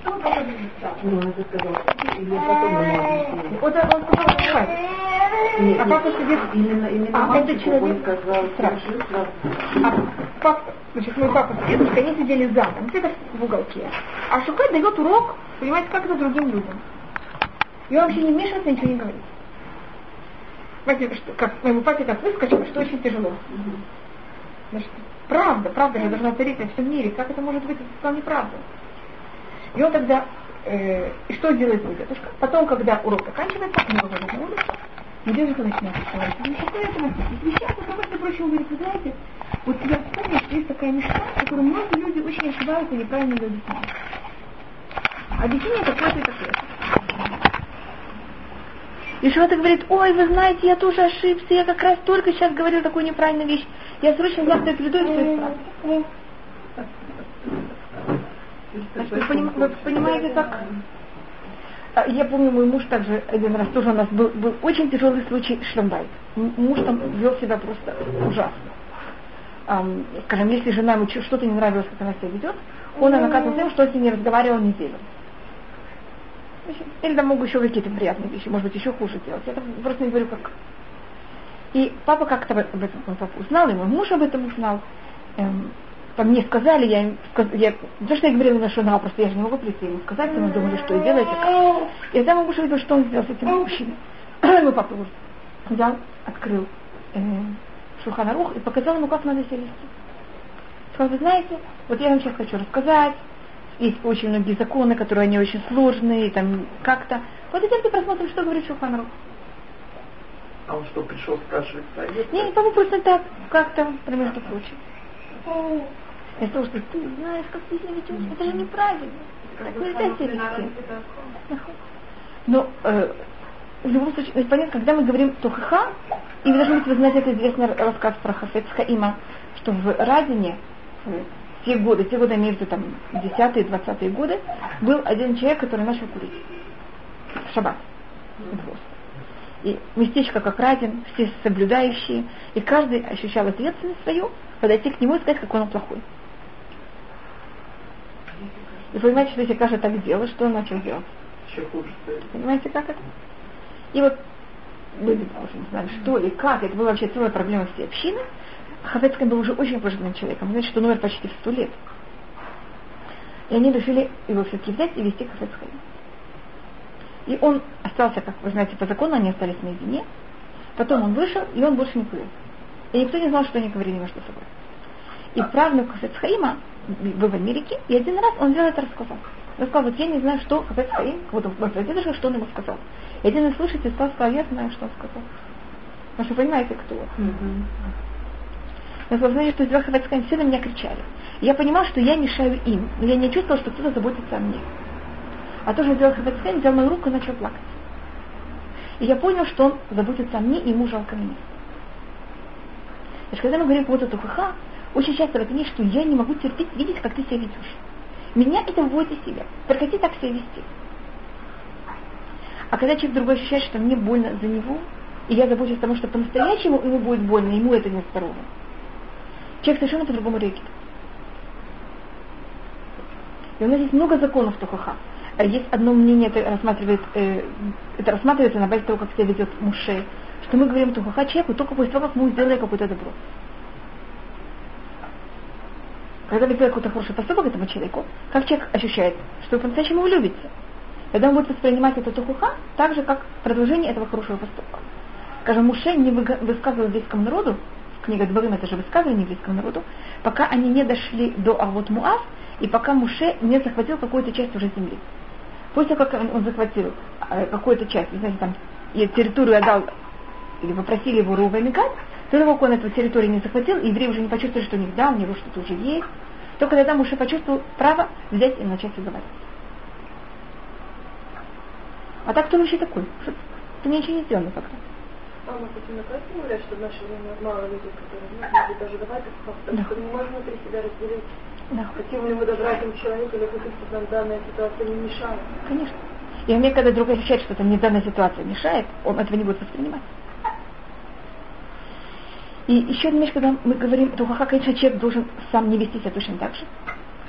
Что он потом Ну, он это сказал. Или потом ему Вот он сказал спать. А папа сидит... Именно, именно а это человек... Он сказал, страшно. А папа, значит, мой папа с дедушкой, они сидели за там, где-то в уголке. А Шукай дает урок, понимаете, как это другим людям. И он вообще не вмешивается, ничего не говорит. Знаете, как моему папе так выскочило, что очень тяжело. Значит, правда, правда же должна царить во всем мире. Как это может быть? Это неправда. И он тогда, э, и что делает мой дедушка? Потом, когда урок заканчивается, он выходит на улицу, дедушка начинает вставать. Какой это написано? Вещах, потому что говорит, вы знаете, вот я вспомнил, что есть такая мечта, которую многие люди очень ошибаются и неправильно объясняют. Объяснение такое-то и такое и Шивата говорит, ой, вы знаете, я тоже ошибся, я как раз только сейчас говорил такую неправильную вещь. Я срочно завтра приду и все исправлю. Вы, поним, вы понимаете, как... А, я помню, мой муж также один раз тоже у нас был, был очень тяжелый случай шлембайт. Муж там вел себя просто ужасно. Um, скажем, если жена ему что-то не нравилось, как она себя ведет, он наказывал тем, что с ней не разговаривал неделю. Или там могут еще какие-то приятные вещи, может быть, еще хуже делать. Я просто не говорю, как. И папа как-то об этом он папа узнал, и мой муж об этом узнал. Эм, мне сказали, я им я, то, что я говорила на Шунал, просто я же не могу прийти ему сказать, мы думали, что и делаете. Как. И тогда мой муж увидел, что он сделал с этим мужчиной. мой папа взял, открыл э, Шуханарух и показал ему, как надо себя вести. Сказал, вы знаете, вот я вам сейчас хочу рассказать, есть очень многие законы, которые они очень сложные, там как-то. Вот идемте посмотрим, что говорит Шуханрух. А он что, пришел спрашивать совет? Не, по просто так, как-то, между прочим. Из того, что ты знаешь, как ты себя ведешь, это же неправильно. Так нельзя себя вести. Но э, в любом случае, понятно, когда мы говорим Тухаха, и вы должны быть, вы знаете, это известный рассказ про Хафец Хаима, что в Радине, те годы, те годы между там 10 и 20 годы, был один человек, который начал курить. Шаббат. И местечко как Радин, все соблюдающие, и каждый ощущал ответственность свою, подойти к нему и сказать, какой он плохой. И понимаете, что если каждый так делал, что он начал делать? Еще хуже. Понимаете, как это? И вот люди уже не знали, что и как, это была вообще целая проблема всей общины, Хафецкий был уже очень пожилым человеком, значит, что номер почти в сто лет. И они решили его все-таки взять и вести к Хафецкому. И он остался, как вы знаете, по закону, они остались наедине. Потом он вышел, и он больше не курил. И никто не знал, что они говорили между собой. И правнук Хафецхаима был в Америке, и один раз он взял это рассказал. Он сказал, вот я не знаю, что Хафецхаим, вот он дедушка, что он ему сказал. И один из слушателей сказал, я знаю, что он сказал. Потому что понимаете, кто. Mm-hmm. Но вы знаете, что из Вахавецкая все на меня кричали. И я понимал, что я мешаю им, но я не чувствовал, что кто-то заботится о мне. А то, что сделал Хавецкайн, взял мою руку и начал плакать. И я понял, что он заботится о мне, и ему жалко меня. Значит, когда мы говорим вот эту ха очень часто это что я не могу терпеть видеть, как ты себя ведешь. Меня это вводит из себя. Прекрати так себя вести. А когда человек другой ощущает, что мне больно за него, и я забочусь о том, что по-настоящему ему будет больно, ему это не здорово, Человек совершенно по-другому реагирует. И у нас есть много законов Тухаха. Есть одно мнение, это рассматривает, э, это рассматривается на базе того, как себя ведет Муше, что мы говорим Тухаха человеку только после того, как мы сделали какое-то добро. Когда вы сделали какой-то хороший поступок этому человеку, как человек ощущает, что вы по-настоящему влюбится. Тогда он будет воспринимать это тухуха так же, как продолжение этого хорошего поступка. Скажем, Муше не высказывал еврейскому народу книга Дворим, это же высказывание еврейскому народу, пока они не дошли до Авот Муав, и пока Муше не захватил какую-то часть уже земли. После того, как он захватил э, какую-то часть, знаете, там, и территорию отдал, или попросили его Рува Мигат, до того, как он эту территорию не захватил, евреи уже не почувствовали, что у них да, у него что-то уже есть. Только тогда Муше почувствовал право взять и начать разговаривать. А так кто вообще такой? Что, ты мне ничего не сделано как-то. Мама Путина поэтому говорят, что в наше время мало людей, которые ну, даже давать да. что не можем внутри себя разделить. Да. Хотим ли мы добра этому человеку, или чтобы нам данная ситуация не мешала. Конечно. И мне, когда друг ощущает, что это не данная ситуация мешает, он этого не будет воспринимать. И еще одна вещь, когда мы говорим, то конечно, человек должен сам не вести себя точно так же.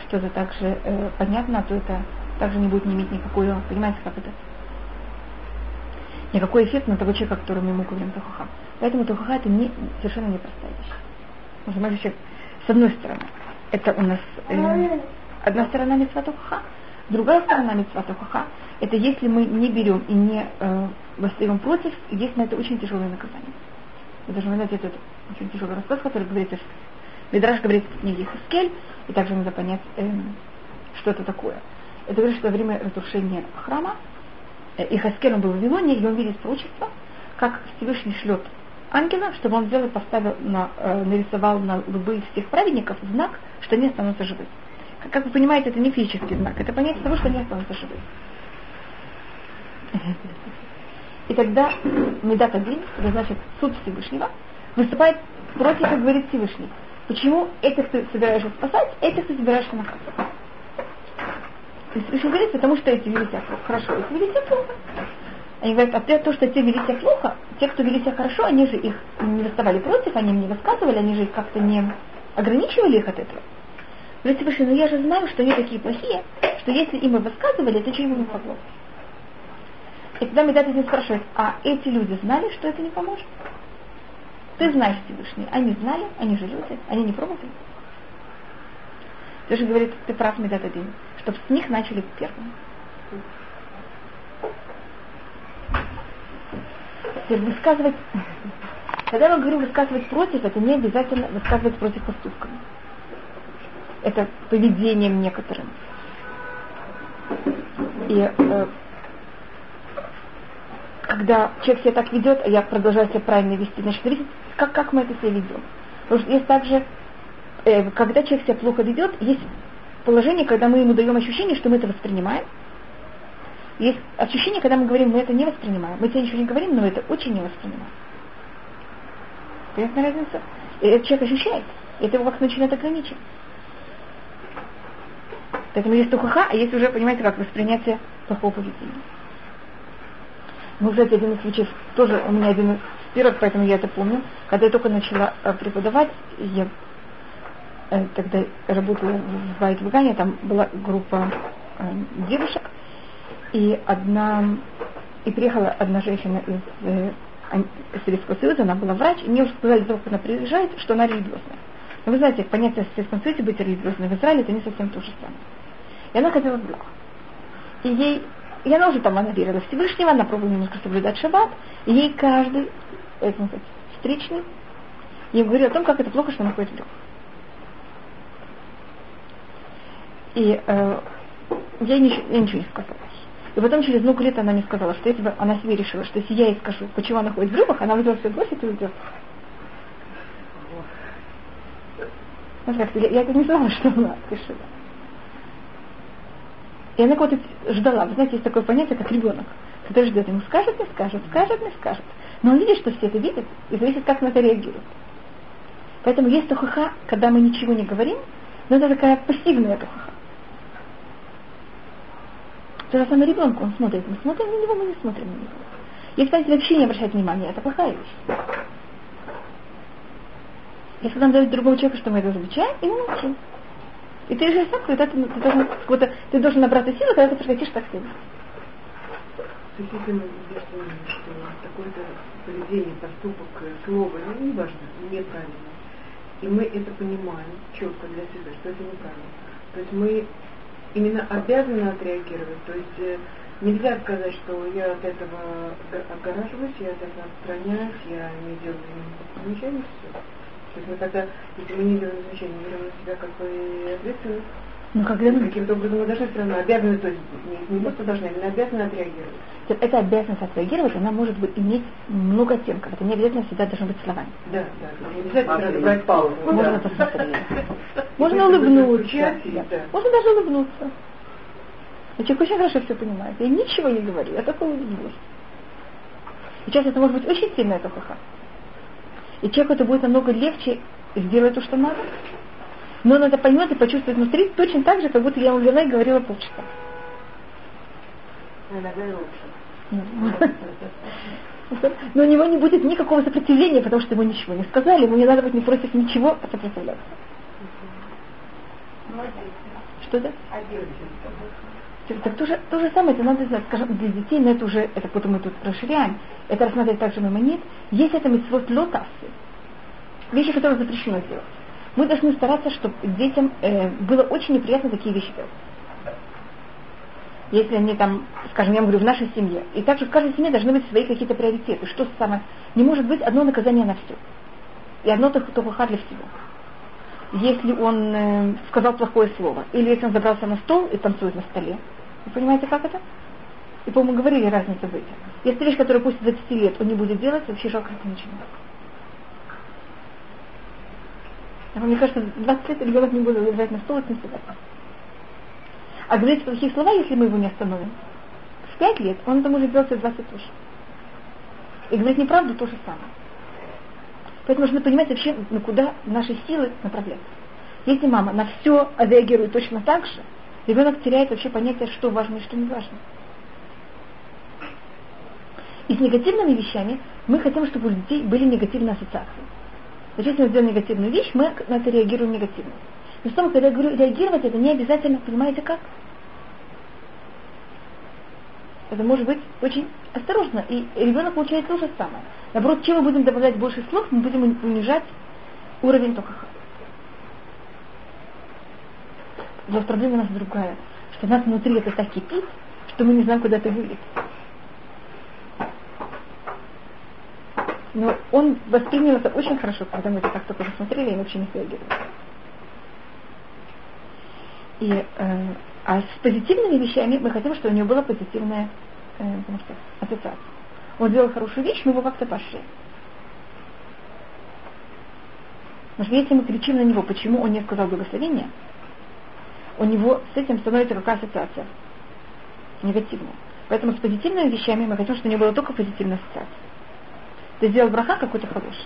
то это также э, понятно, то это также не будет не иметь никакого, понимаете, как это? Никакой эффект на того человека, которому мы говорим Тухаха. Поэтому Тухаха это не, совершенно непростая вещь. Можно вообще, с одной стороны, это у нас э, одна сторона митцва Тухаха, другая сторона митцва Тухаха, это если мы не берем и не э, восстаем против, есть на это очень тяжелое наказание. Вы должны знать этот очень тяжелый рассказ, который говорится, Медраж говорит в книге Хаскель, и также надо понять, э, что это такое. Это говорит, что во время разрушения храма, э, и Хаскель он был в Вавилоне, и он видит пророчество, как Всевышний шлет ангела, чтобы он взял и поставил, на, э, нарисовал на лбы всех праведников знак, что они останутся живы. Как, как вы понимаете, это не физический знак, это понятие того, что они останутся живы. И тогда Медат один, это значит суд Всевышнего, выступает против, как говорит Всевышний. Почему этих ты собираешься спасать, этих ты собираешься наказывать? Есть Всевышний говорит, потому что эти вели себя хорошо, эти вели себя плохо. Они говорят, а то, что те вели себя плохо, те, кто вели себя хорошо, они же их не выставали против, они им не высказывали, они же их как-то не ограничивали их от этого. Говорит Всевышний, ну я же знаю, что они такие плохие, что если им и высказывали, это ничего им не помогло. И тогда Медат из них спрашивает, а эти люди знали, что это не поможет? Ты знаешь Всевышний. Они знали, они же люди, они не пробовали. Ты же говорит, ты прав, Медат один, чтобы с них начали первыми. Теперь высказывать, когда я говорю высказывать против, это не обязательно высказывать против поступков. Это поведением некоторым. И э, когда человек себя так ведет, а я продолжаю себя правильно вести, значит, зависит, как, как мы это себя ведем. Потому что есть также, э, когда человек себя плохо ведет, есть положение, когда мы ему даем ощущение, что мы это воспринимаем. Есть ощущение, когда мы говорим, мы это не воспринимаем. Мы тебе ничего не говорим, но это очень не воспринимаем. Понятна разница? И этот человек ощущает. И это его как начинает ограничивать. Поэтому есть тухаха, а есть уже, понимаете, как воспринятие плохого поведения. Ну, кстати, один из случаев, тоже у меня один из первых, поэтому я это помню. Когда я только начала э, преподавать, я э, тогда работала в Байт Вагане, там была группа э, девушек, и одна, и приехала одна женщина из э, Советского Союза, она была врач, и мне уже сказали, как она приезжает, что она религиозная. Но вы знаете, понятие в Советском Союзе быть религиозной в Израиле, это не совсем то же самое. И она хотела в брак. И ей и она уже там, она верила Всевышнего, она пробовала немножко соблюдать шаббат, и ей каждый, это сказать, встречный, ей говорил о том, как это плохо, что она ходит в И э, я, ничего, я ничего не сказала. И потом через много лет она мне сказала, что если бы она себе решила, что если я ей скажу, почему она ходит в брюках, она выйдет все бросит и уйдет. Я, я это не знала, что она решила. И она кого-то ждала. Вы знаете, есть такое понятие, как ребенок, который ждет. Ему скажет, не скажет, скажет, не скажет. Но он видит, что все это видят, и зависит, как на это реагирует. Поэтому есть тухаха, когда мы ничего не говорим, но это такая пассивная тухаха. То же самое ребенку, он смотрит, мы смотрим на него, мы не смотрим на него. Если кстати, вообще не обращать внимания, это плохая вещь. Если нам дают другому человеку, что мы это замечаем, и мы молчим. И ты же сам, когда ты, ты, должен, ты должен набраться силы, когда ты прекратишь так мы видим, что такое-то поведение, поступок, слово, ну, неважно, неправильно, и мы это понимаем четко для себя, что это неправильно, то есть мы именно обязаны отреагировать, то есть э, нельзя сказать, что я от этого огораживаюсь, я от этого отстраняюсь, я не делаю замечаний, все. То есть мы тогда, если мы не делаем замечания, берем на себя как бы ответственность, ну, когда мы... Каким-то образом мы должны все равно обязаны, то есть не, не просто должны, а обязаны отреагировать. Эта обязанность отреагировать, она может быть иметь много оттенков. Это не обязательно всегда должно быть словами. Да, да. Не обязательно сразу брать паузу. Можно да. посмотреть. Можно улыбнуться. Можно даже улыбнуться. Но человек очень хорошо все понимает. Я ничего не говорю, я только улыбнусь. Сейчас это может быть очень сильная тухаха. И человеку это будет намного легче сделать то, что надо. Но он это поймет и почувствует внутри точно так же, как будто я ему и говорила полчаса. Иногда и лучше. Но у него не будет никакого сопротивления, потому что ему ничего не сказали, ему не надо быть не против ничего, а сопротивляться. Что это? Так то же, то же самое, это надо знать, скажем, для детей, но это уже, это потом мы тут расширяем, это рассматривать также мамонит, есть это митцвот лотасы, вещи, которые запрещено делать. Мы должны стараться, чтобы детям э, было очень неприятно такие вещи делать. Если они там, скажем, я говорю, в нашей семье. И также в каждой семье должны быть свои какие-то приоритеты. Что самое? Не может быть одно наказание на все. И одно только для всего если он э, сказал плохое слово, или если он забрался на стол и танцует на столе. Вы понимаете, как это? И, по-моему, говорили разницу в этих. Если вещь, которую после 20 лет он не будет делать, вообще жалко это ничего. А мне кажется, 20 лет ребенок не будет лежать на стол и танцевать. А говорить плохие слова, если мы его не остановим, в 5 лет он это может делать в 20 тоже. И говорить неправду то же самое. Поэтому нужно понимать вообще, на куда наши силы направляются. Если мама на все реагирует точно так же, ребенок теряет вообще понятие, что важно и что не важно. И с негативными вещами мы хотим, чтобы у детей были негативные ассоциации. Значит, если мы сделаем негативную вещь, мы на это реагируем негативно. Но что когда я говорю реагировать, это не обязательно, понимаете как? Это может быть очень осторожно, и ребенок получает то же самое. Наоборот, чем мы будем добавлять больше слов, мы будем унижать уровень токаха. Но проблема у нас другая, что у нас внутри это так кипит, что мы не знаем, куда это вылить. Но он воспринял это очень хорошо, когда мы это так только посмотрели и вообще не реагировали. И, э, а с позитивными вещами мы хотим, чтобы у него была позитивная э, что, ассоциация он сделал хорошую вещь, мы его как-то пошли. Потому что если мы кричим на него, почему он не сказал благословения, у него с этим становится какая ассоциация? Негативная. Поэтому с позитивными вещами мы хотим, чтобы у него была только позитивная ассоциация. Ты сделал браха какой-то хороший.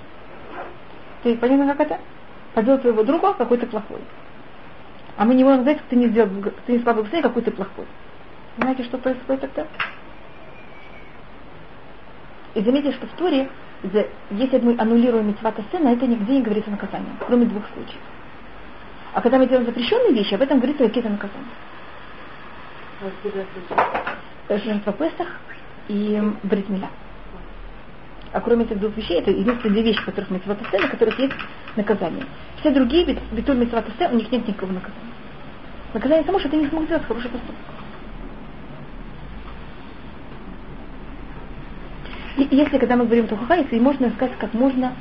Ты понял, как это? Поделал твоего друга какой-то плохой. А мы не можем сказать, что ты не сделал, ты не сказал благословение, какой то плохой. Знаете, что происходит тогда? И заметьте, что в Торе, если мы аннулируем митцвата сына, это нигде не говорится наказание, кроме двух случаев. А когда мы делаем запрещенные вещи, об этом говорится какие-то наказания. Жертва Песах и Бритмиля. А кроме этих двух вещей, это единственные две вещи, в которых митцвата сына, в которых есть наказание. Все другие, битуль митцвата сына, у них нет никакого наказания. Наказание само, что ты не смог сделать хороший поступок. И если, когда мы говорим Тухаха, если можно сказать как можно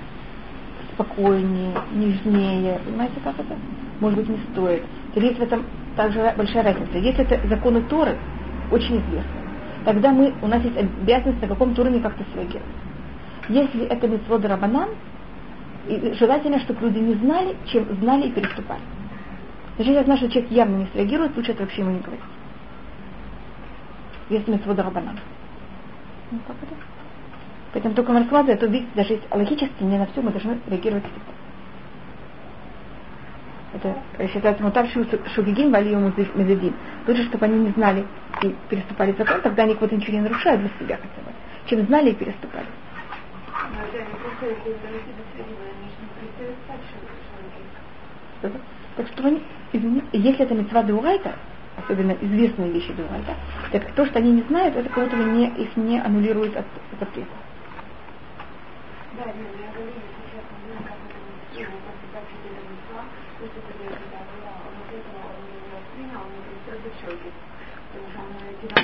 спокойнее, нежнее, понимаете, как это? Может быть, не стоит. Теперь есть в этом также большая разница. Если это законы Торы, очень известны, тогда мы, у нас есть обязанность на каком-то уровне как-то среагировать. Если это митцвот рабанан, желательно, чтобы люди не знали, чем знали и переступали. Значит, если наш человек явно не среагирует, лучше это вообще ему не говорить. Если митцвот рабанан. Ну, как это? Поэтому только мы раскладываем, то видите, даже если логически не на все мы должны реагировать. Это считается мутар шугигин валию мезедин. Лучше, чтобы они не знали и переступали закон, тогда они вот ничего не нарушают для себя хотя бы, чем знали и переступали. Так что они, извините, если это мецва деурайта, особенно известные вещи деурайта, так то, что они не знают, это кого-то не, их не аннулирует от запрета.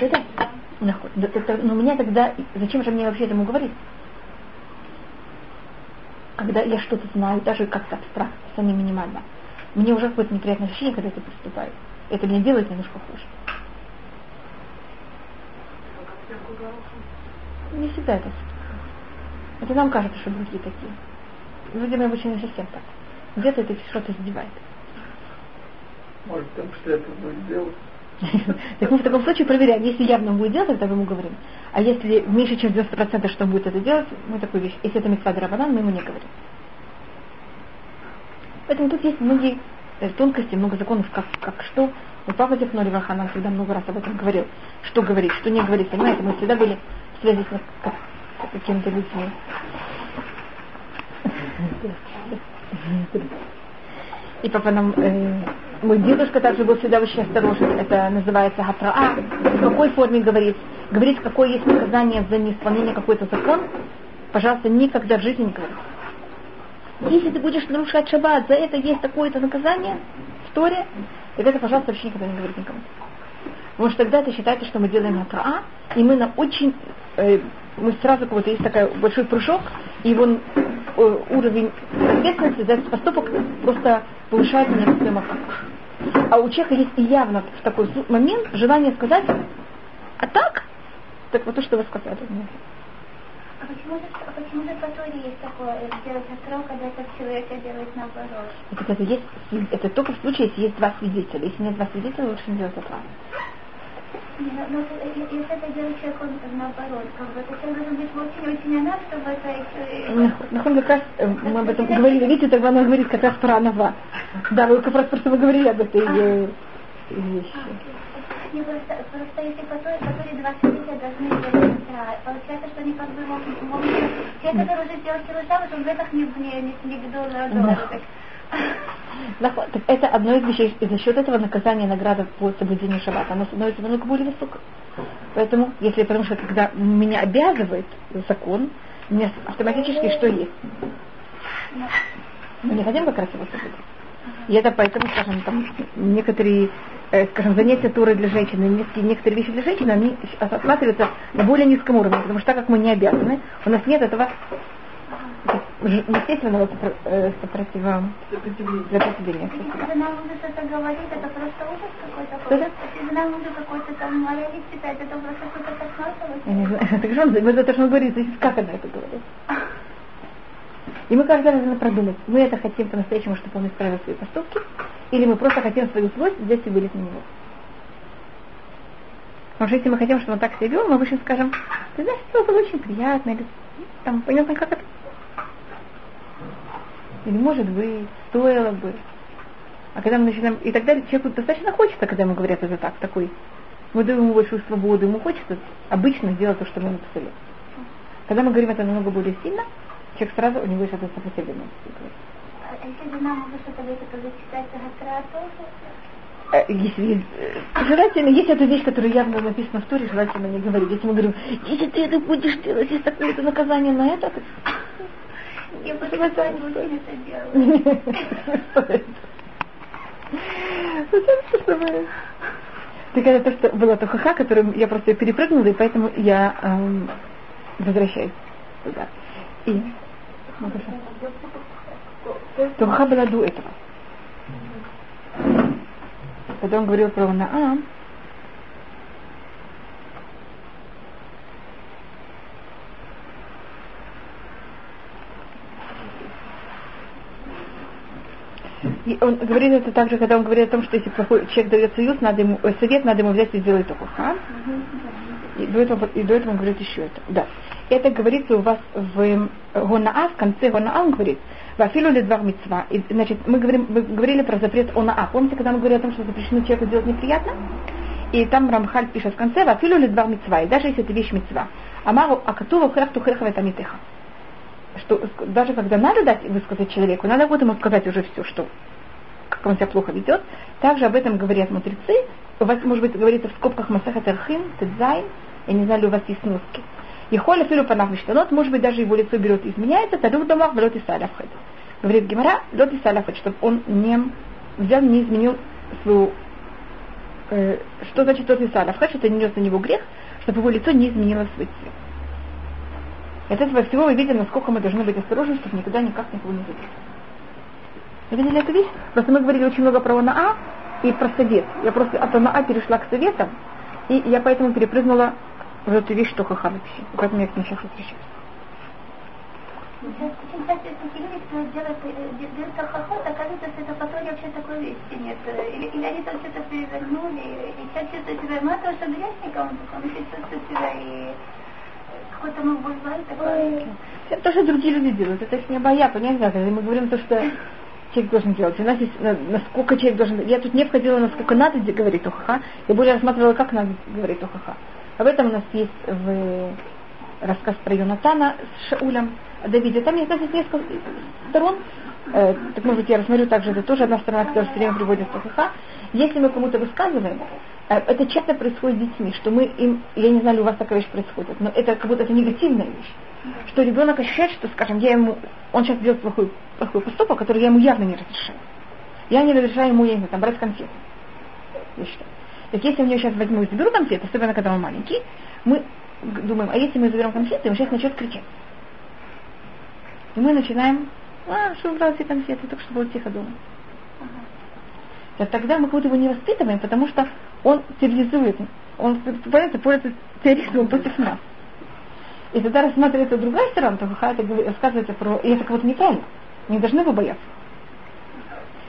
Да-да. Но у меня тогда, зачем же мне вообще этому говорить? Когда я что-то знаю, даже как-то абстрактно, самим минимально, мне уже какое-то неприятное ощущение, когда это поступает. Это меня делает немножко хуже. Не всегда это это нам кажется, что другие такие. Видимо, обычно не совсем так. Где-то это что-то задевает. Может, потому что это будет делать. Так мы в таком случае проверяем. Если явно будет делать, тогда мы ему говорим. А если меньше, чем 90% что он будет это делать, мы такую вещь. Если это митцва рабанан, мы ему не говорим. Поэтому тут есть многие э, тонкости, много законов, как, как что. Вот папа Зефнори Ваханан всегда много раз об этом говорил. Что говорить, что не говорить. Понимаете, мы всегда были в связи с, каким-то людьми. И папа нам э, мой дедушка также был всегда очень осторожен. Это называется хатраа. В какой форме говорить? Говорить, какое есть наказание за неисполнение какой-то закон, пожалуйста, никогда в жизни не говорить. Если ты будешь нарушать шаббат, за это есть такое-то наказание в Торе, так это, пожалуйста, вообще никогда не говорить никому. Потому что тогда ты считаете, что мы делаем атraa, и мы на очень, э, мы сразу как будто есть такой большой прыжок, и его э, уровень ответственности за этот поступок просто повышается на некоторую А у человека есть и явно в такой момент желание сказать, а так, так вот то, что вы сказали. А почему же, а почему же по Торе есть такое, сделать астрал, когда это человек делает наоборот? Это, это, есть, это только в случае, если есть два свидетеля. Если нет два свидетеля, лучше не делать астрал. Но, но если это делает человек, он наоборот, как бы это человек должен быть очень-очень анав, чтобы это... Нахон как раз, мы об этом говорили, видите, тогда она говорит как раз про анава. Да, вы как раз просто вы говорили об этой вещи. Не, просто, просто если которые, которые два свидетеля должны делать получается, что они как бы могут... Человек, который уже сделал Хилушаву, он в этом не, не, не, не, не, не, так это одно из вещей, и за счет этого наказание награда по соблюдению шаббата, оно становится намного более высокое. Поэтому, если, потому что когда меня обязывает закон, мне автоматически что есть? Мы не хотим как раз его соблюдать. И это поэтому, скажем, там некоторые, э, скажем, занятия туры для женщины, некоторые вещи для женщины, они осматриваются на более низком уровне, потому что так как мы не обязаны, у нас нет этого естественного э, сопротива... сопротивления. Если жена мужа что-то говорит, это просто ужас какой-то. Если жена мужа какой-то там молитве читает, это просто какой-то кошмар. Я не знаю, так же он, это что он говорит, как она это говорит. И мы каждый раз должны продумать, мы это хотим по-настоящему, чтобы он исправил свои поступки, или мы просто хотим свою злость взять и вылить на него. Потому что если мы хотим, чтобы он так себя вел, мы обычно скажем, ты знаешь, это было очень приятно, или там, понятно, как это или может быть, стоило бы. А когда мы начинаем, и тогда человеку достаточно хочется, когда ему говорят это так, такой, мы даем ему большую свободу, ему хочется обычно сделать то, что мы написали. Когда мы говорим это намного более сильно, человек сразу, у него есть это сопротивление. А если считается если, желательно, есть эта вещь, которая явно написана в Торе, желательно не говорить. Если мы говорим, если ты это будешь делать, есть такое-то наказание на это, я почему это делаю? Так это то, что было то ха которую я просто перепрыгнула, и поэтому я эм, возвращаюсь туда. И Туха была до этого. Он говорил про Наам, И он говорит это также, когда он говорит о том, что если плохой человек дает союз, надо ему, э, совет, надо ему взять и сделать только ха. И до, этого, и до этого он говорит еще это. Да. Это говорится у вас в Гонаа, в конце Гонаа он говорит, Вафилу ли два мецва. И, значит, мы, говорим, мы говорили про запрет Онаа. Помните, когда мы говорили о том, что запрещено человеку делать неприятно? И там Рамхаль пишет в конце, Вафилу ли два мецва. И даже если это вещь мецва. Амару акатува храх тухреха ветамитеха что даже когда надо дать высказать человеку, надо вот ему сказать уже все, что как он себя плохо ведет. Также об этом говорят мудрецы. У вас, может быть, говорится в скобках Масаха Терхин, Тедзайн, я не знаю, ли у вас есть носки. И холя филу панах нот, может быть, даже его лицо берет и изменяется, тарюк домах, лед и саляфхед. Говорит Гимара, лед и саляфхед, чтобы он не взял, не изменил свою э, что значит и саляфхед, что не нес на него грех, чтобы его лицо не изменило свой цвет. От этого всего мы видим, насколько мы должны быть осторожны, чтобы никогда никак никого не задеть. Вы видели эту вещь? Просто мы говорили очень много про ОНА и про совет. Я просто от ОНА перешла к советам, и я поэтому перепрыгнула в эту вещь, что ха вообще. Поэтому я к ней сейчас возвращаюсь. Очень часто такие люди, кто делают, делают хохот, оказывается, что это потом вообще такой вещи нет. Или, или они там что-то перевернули, и сейчас чувствуют себя мало того, что грешником, он еще чувствует себя и какой-то мы бульвар такой. То, что другие люди делают, это не боя, понимаете, мы говорим то, что человек должен делать. У нас есть, насколько человек должен... Я тут не входила, насколько надо говорить охаха, я более рассматривала, как надо говорить охаха. Об этом у нас есть в рассказ про Йонатана с Шаулем о Давиде. Там есть, есть несколько сторон. э, так может я рассмотрю также, это тоже одна сторона, которая все время приводит ха Если мы кому-то высказываем, э, это часто происходит с детьми, что мы им, я не знаю, у вас такая вещь происходит, но это как будто это негативная вещь. Что ребенок ощущает, что, скажем, я ему, он сейчас делает плохой, плохой поступок, который я ему явно не разрешаю. Я не разрешаю ему, я не знаю, там, брать конфеты. Я считаю. Так если у него сейчас возьму и заберу конфеты, особенно когда он маленький, мы думаем, а если мы заберем конфеты, он сейчас начнет кричать. И мы начинаем, а, что убрал все конфеты, так что будет тихо дома. Ага. Тогда мы его не воспитываем, потому что он терроризует, он, понятно, пользуется терроризмом против нас. И тогда рассматривается другая сторона, то это рассказывается про, и это как то неправильно, не должны его бояться.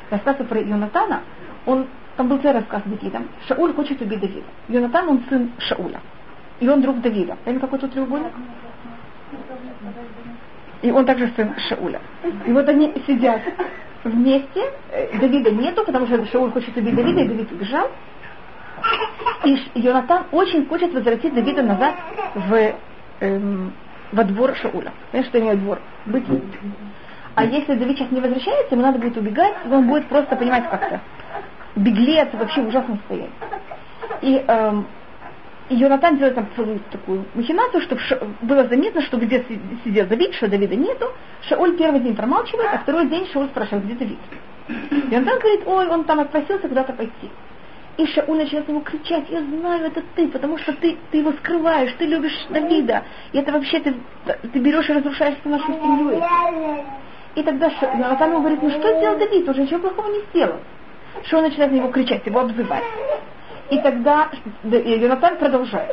Рассказывается про Йонатана, он, там был целый рассказ с Давидом, Шауль хочет убить Давида. Йонатан, он сын Шауля. И он друг Давида. Понимаете, какой тут треугольник? И он также сын Шауля. И вот они сидят вместе. Э, Давида нету, потому что Шауль хочет убить Давида, и Давид убежал. И Йонатан очень хочет возвратить Давида назад в, эм, во двор Шауля. Понимаешь, что имеет двор? Быть. А если Давид сейчас не возвращается, ему надо будет убегать, и он будет просто, понимать как-то, беглец, вообще ужасно стоять. И эм, и Йонатан делает там целую такую махинацию, чтобы было заметно, что где сидел Давид, что Давида нету. Шауль первый день промалчивает, а второй день Шауль спрашивает, где Давид. Там говорит, ой, он там отпросился куда-то пойти. И Шауль начинает ему кричать, я знаю, это ты, потому что ты, ты его скрываешь, ты любишь Давида. И это вообще ты, ты берешь и разрушаешь нашу семью. И тогда Йонатан ему говорит, ну что сделал Давид, он же ничего плохого не сделал. Он начинает на него кричать, его обзывать. И тогда Йонатан продолжает.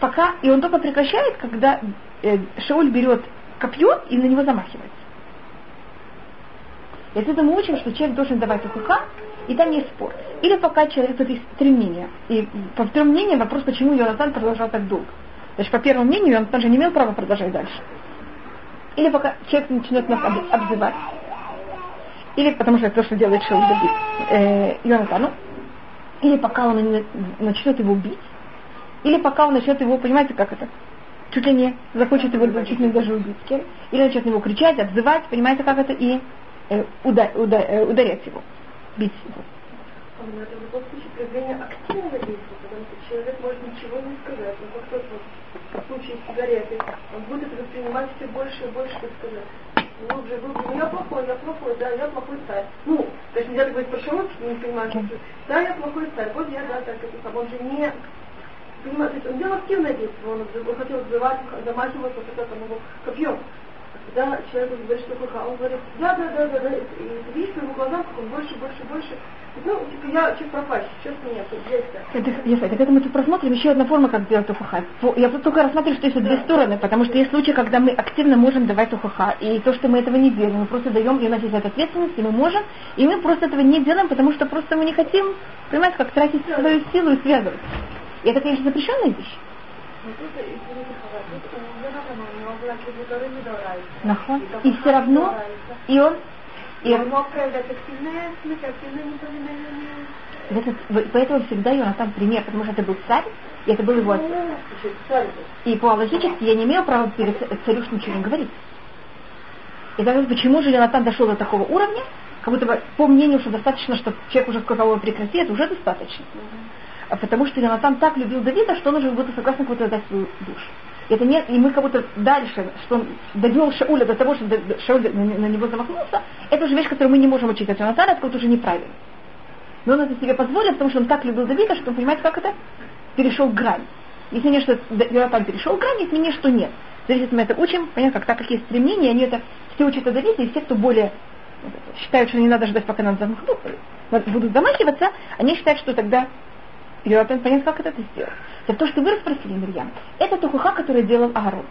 Пока, и он только прекращает, когда э, Шауль берет копье и на него замахивается. И отсюда мы учим, что человек должен давать ухуха, и там есть спор. Или пока человек, тут есть три мнения. И по трем мнениям вопрос, почему Йонатан продолжал так долго. Значит, по первому мнению, он тоже не имел права продолжать дальше. Или пока человек начнет нас обзывать. Или потому что это то, что делает Шауль Давид э, Йонатану или пока он начнет его убить, или пока он начнет его, понимаете, как это, чуть ли не захочет его чуть ли не даже убить, или начнет на него кричать, обзывать, понимаете, как это, и э, удар, удар, э, ударять его, бить его. Но это в любом случае проявление активного действия, потому что человек может ничего не сказать, но как только в случае с сигаретой, он будет воспринимать все больше и больше, так сказать глубже, глубже. Ну я плохой, я плохой, да, я плохой царь. Ну, то есть нельзя говорить про Шеловский, не понимаю, да, я плохой царь, вот я, да, так, это сам. Он же не понимаете, он делал активное действие, он хотел взрывать, замахиваться, вот это там его копьем. Когда человек говорит, что плохо, он говорит, да, да, да, да, да, и ты видишь по его глазам, как он больше, больше, больше ну, типа, я чуть пропащий, честно нет, Если, так это мы тут просмотрим. Еще одна форма, как делать ухаха. Я только рассматриваю, что есть две стороны, потому что есть случаи, когда мы активно можем давать ухаха, и то, что мы этого не делаем, мы просто даем, и у нас есть эта ответственность, и мы можем, и мы просто этого не делаем, потому что просто мы не хотим, понимаете, как тратить свою силу и связывать. И это, конечно, запрещенная вещь. Нахон. И все равно, и он и он мог проявлять активное, активное Поэтому всегда Йонатан пример, потому что это был царь, и это был его отец. И по логически я не имею права перед царю ничего не говорить. И тогда почему же Йонатан дошел до такого уровня, как будто бы по мнению, что достаточно, чтобы человек уже сказал его прекрати, это уже достаточно. А потому что Йонатан так любил Давида, что он уже был согласен кого-то дать свою душу. Это не, и мы как будто дальше, что довел Шауля до того, что Шауль на, него замахнулся, это уже вещь, которую мы не можем учить от Йонатана, это уже неправильно. Но он это себе позволил, потому что он так любил Давида, что он понимает, как это перешел грань. Если не что Йонатан перешел грань, если не что нет. Зависит, мы это учим, понятно, как так как есть стремления, они это все учат от Давида, и все, кто более считают, что не надо ждать, пока нам замахнут, будут замахиваться, они считают, что тогда Йонатан понятно, как это сделать. Так то, что вы расспросили, Мирьям, это тухуха, который делал Аарон.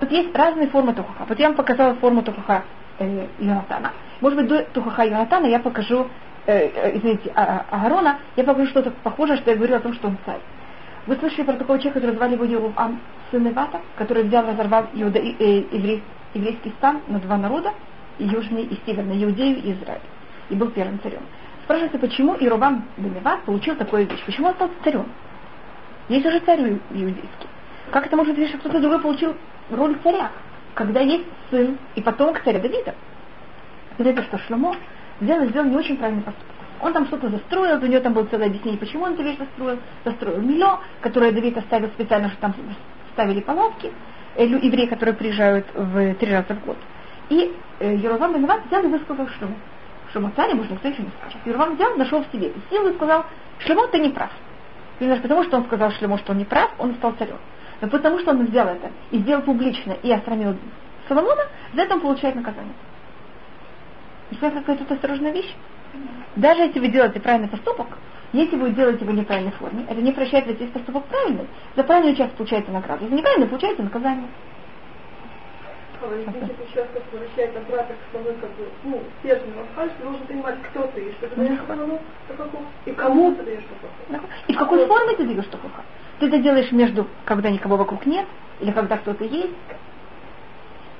Тут есть разные формы тухуха. Вот я вам показала форму тухуха э, Йонатана. Может быть, до тухуха Йонатана я покажу, э, э, извините, а, а, Аарона, я покажу что-то похожее, что я говорила о том, что он царь. Вы слышали про такого человека, который звали его Ерувам сын Ивата, который взял, разорвал иуда, э, э, еврей, еврейский стан на два народа, южный и северный, Иудею и Израиль. И был первым царем. Спрашивается, почему Иробам Беневат получил такую вещь? Почему он стал царем? Есть уже царь иудейский. Как это может быть, что кто-то другой получил роль царя, когда есть сын и потомок царя Давида? это что взял и сделал не очень правильный поступок. Он там что-то застроил, у него там было целое объяснение, почему он эту вещь застроил. Застроил Мило, которое Давид оставил специально, что там ставили палатки, э, евреи, которые приезжают в три раза в год. И э, Еровам Бенават взял и высказал Шлему. Шлему царя, может, никто еще не скажет. Еровам взял, нашел в себе силу и сказал, Шлему, ты не прав. И потому что он сказал Шлему, что он не прав, он стал царем. Но потому что он взял это и сделал публично и осрамил Соломона, за это он получает наказание. И какая тут осторожная вещь? Даже если вы делаете правильный поступок, если вы делаете его в неправильной форме, это не прощает весь поступок правильный. За правильную часть получаете награду. За неправильную получаете наказание. Если сейчас как возвращается обратно к как бы, ну, стержню Рафхаль, ты должен понимать, кто ты, и что ты даешь ну, и кому ты даешь что И в какой форме ты даешь что Ты это делаешь между, когда никого вокруг нет, или когда кто-то есть,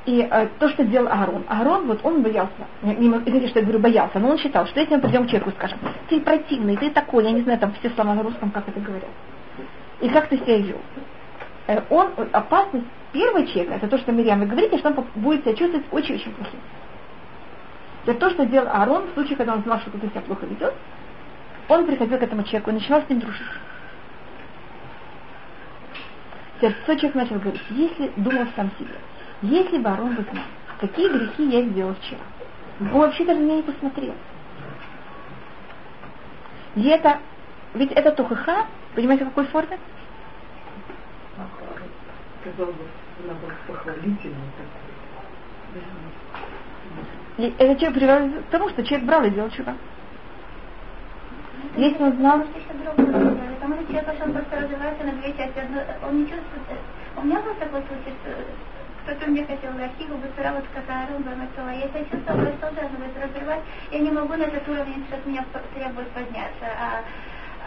и э, то, что делал Аарон. Аарон, вот он боялся, не извините, что я говорю боялся, но он считал, что если мы придем к человеку и скажем, ты противный, ты такой, я не знаю, там все слова на русском, как это говорят. И как ты себя вел. Э, он, опасность первого человека, это то, что Мирьям, вы говорите, что он будет себя чувствовать очень-очень плохим. Это то, что делал Аарон в случае, когда он знал, что кто-то себя плохо ведет, он приходил к этому человеку и начинал с ним дружить. Теперь человек начал говорить, если думал сам себе, если бы Арон бы знал, какие грехи я сделал вчера, он вообще даже меня не посмотрел. И это, ведь это тухаха, понимаете, в какой форме? Сказал бы, наоборот, похвалительный такой. И это человек приводит к тому, что человек брал и делал чего. Если он знал... Потому что человек, он просто развивается на две части. Он не чувствует... У меня был такой случай, кто-то мне хотел архиву, быстро вот какая руба начала. Я себя чувствовала, что должна быть развивать. Я не могу на этот уровень, что меня требует подняться. А,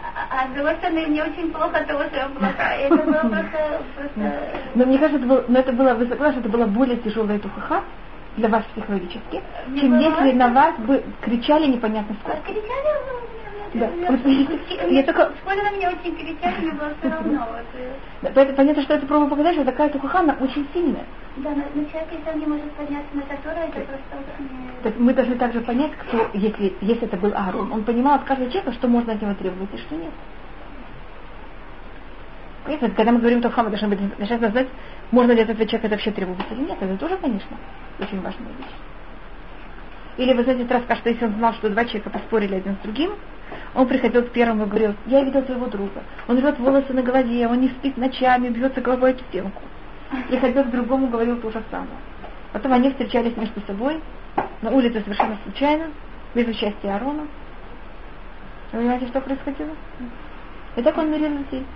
а, а с другой стороны, мне очень плохо от того, что я плохая. Это было просто... просто... Но мне кажется, это было, но это было, вы согласны, это было более тяжелое тухаха для вас психологически, Мне чем если на вас бы кричали непонятно сколько. Кричали, ну, да. Я только... Школе на меня очень кричали, мне было все равно. Поэтому понятно, что это пробую показать, что такая тухана очень сильная. Да, но, но человек, если он не может подняться на которую, это просто... Так мы должны также понять, кто, если, если это был Аарон, он понимал от каждого человека, что можно от него требовать и что нет. Понятно, когда мы говорим Тухама, должны быть начать знать, можно ли от этого человека это вообще требовать или нет. Это тоже, конечно, очень важная вещь. Или вы знаете, рассказ, что если он знал, что два человека поспорили один с другим, он приходил к первому и говорил, я видел твоего друга. Он рвет волосы на голове, он не спит ночами, бьется головой об стенку. Приходил к другому, говорил то же самое. Потом они встречались между собой на улице совершенно случайно, без участия Арона. Вы понимаете, что происходило? И так он мирил людей.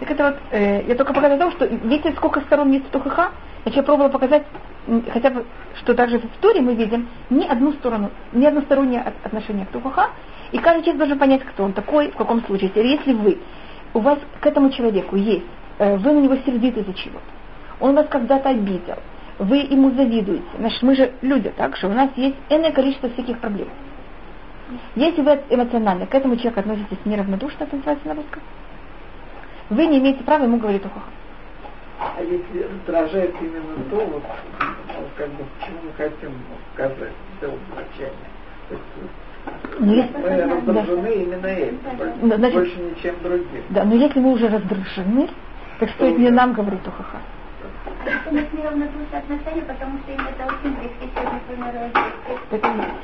Так это вот, э, я только показала что видите, сколько сторон есть Тухаха, я пробовала показать, хотя бы, что также в истории мы видим ни одну сторону, ни одностороннее отношение к Тухаха, и каждый человек должен понять, кто он такой, в каком случае. Если вы, у вас к этому человеку есть, э, вы на него сердиты за чего-то, он вас когда-то обидел, вы ему завидуете, значит, мы же люди, так что у нас есть энное количество всяких проблем. Если вы эмоционально к этому человеку относитесь неравнодушно, это называется на русском, вы не имеете права ему говорить Тухаха. А если раздражает именно то, вот, ну, как бы, почему мы хотим сказать, сделать значение? Ну, если, мы раздражены да. именно этим, да, значит, больше ничем другим. Да, но если мы уже раздражены, так стоит не нам говорить ха-ха. Что им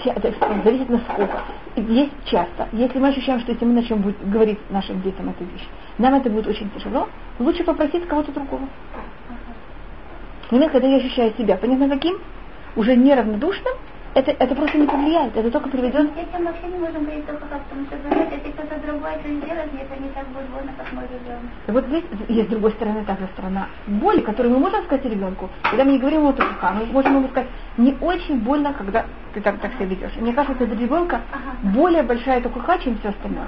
это Это зависит насколько. Есть часто. Если мы ощущаем, что если мы начнем говорить нашим детям эту вещь, нам это будет очень тяжело, лучше попросить кого-то другого. Но когда я ощущаю себя, понятно каким? Уже неравнодушным, это, это просто не повлияет, это только приведет... Детям вообще не можем говорить только как, потому что, знаете, если кто-то другой это сделает, это не так будет больно, как мы живем. Вот здесь есть с другой стороны также сторона боли, которую мы можем сказать ребенку, когда мы не говорим ему только, мы можем ему сказать, не очень больно, когда ты так, так себя ведешь. Мне кажется, для ребенка ага. более большая тукуха, чем все остальное.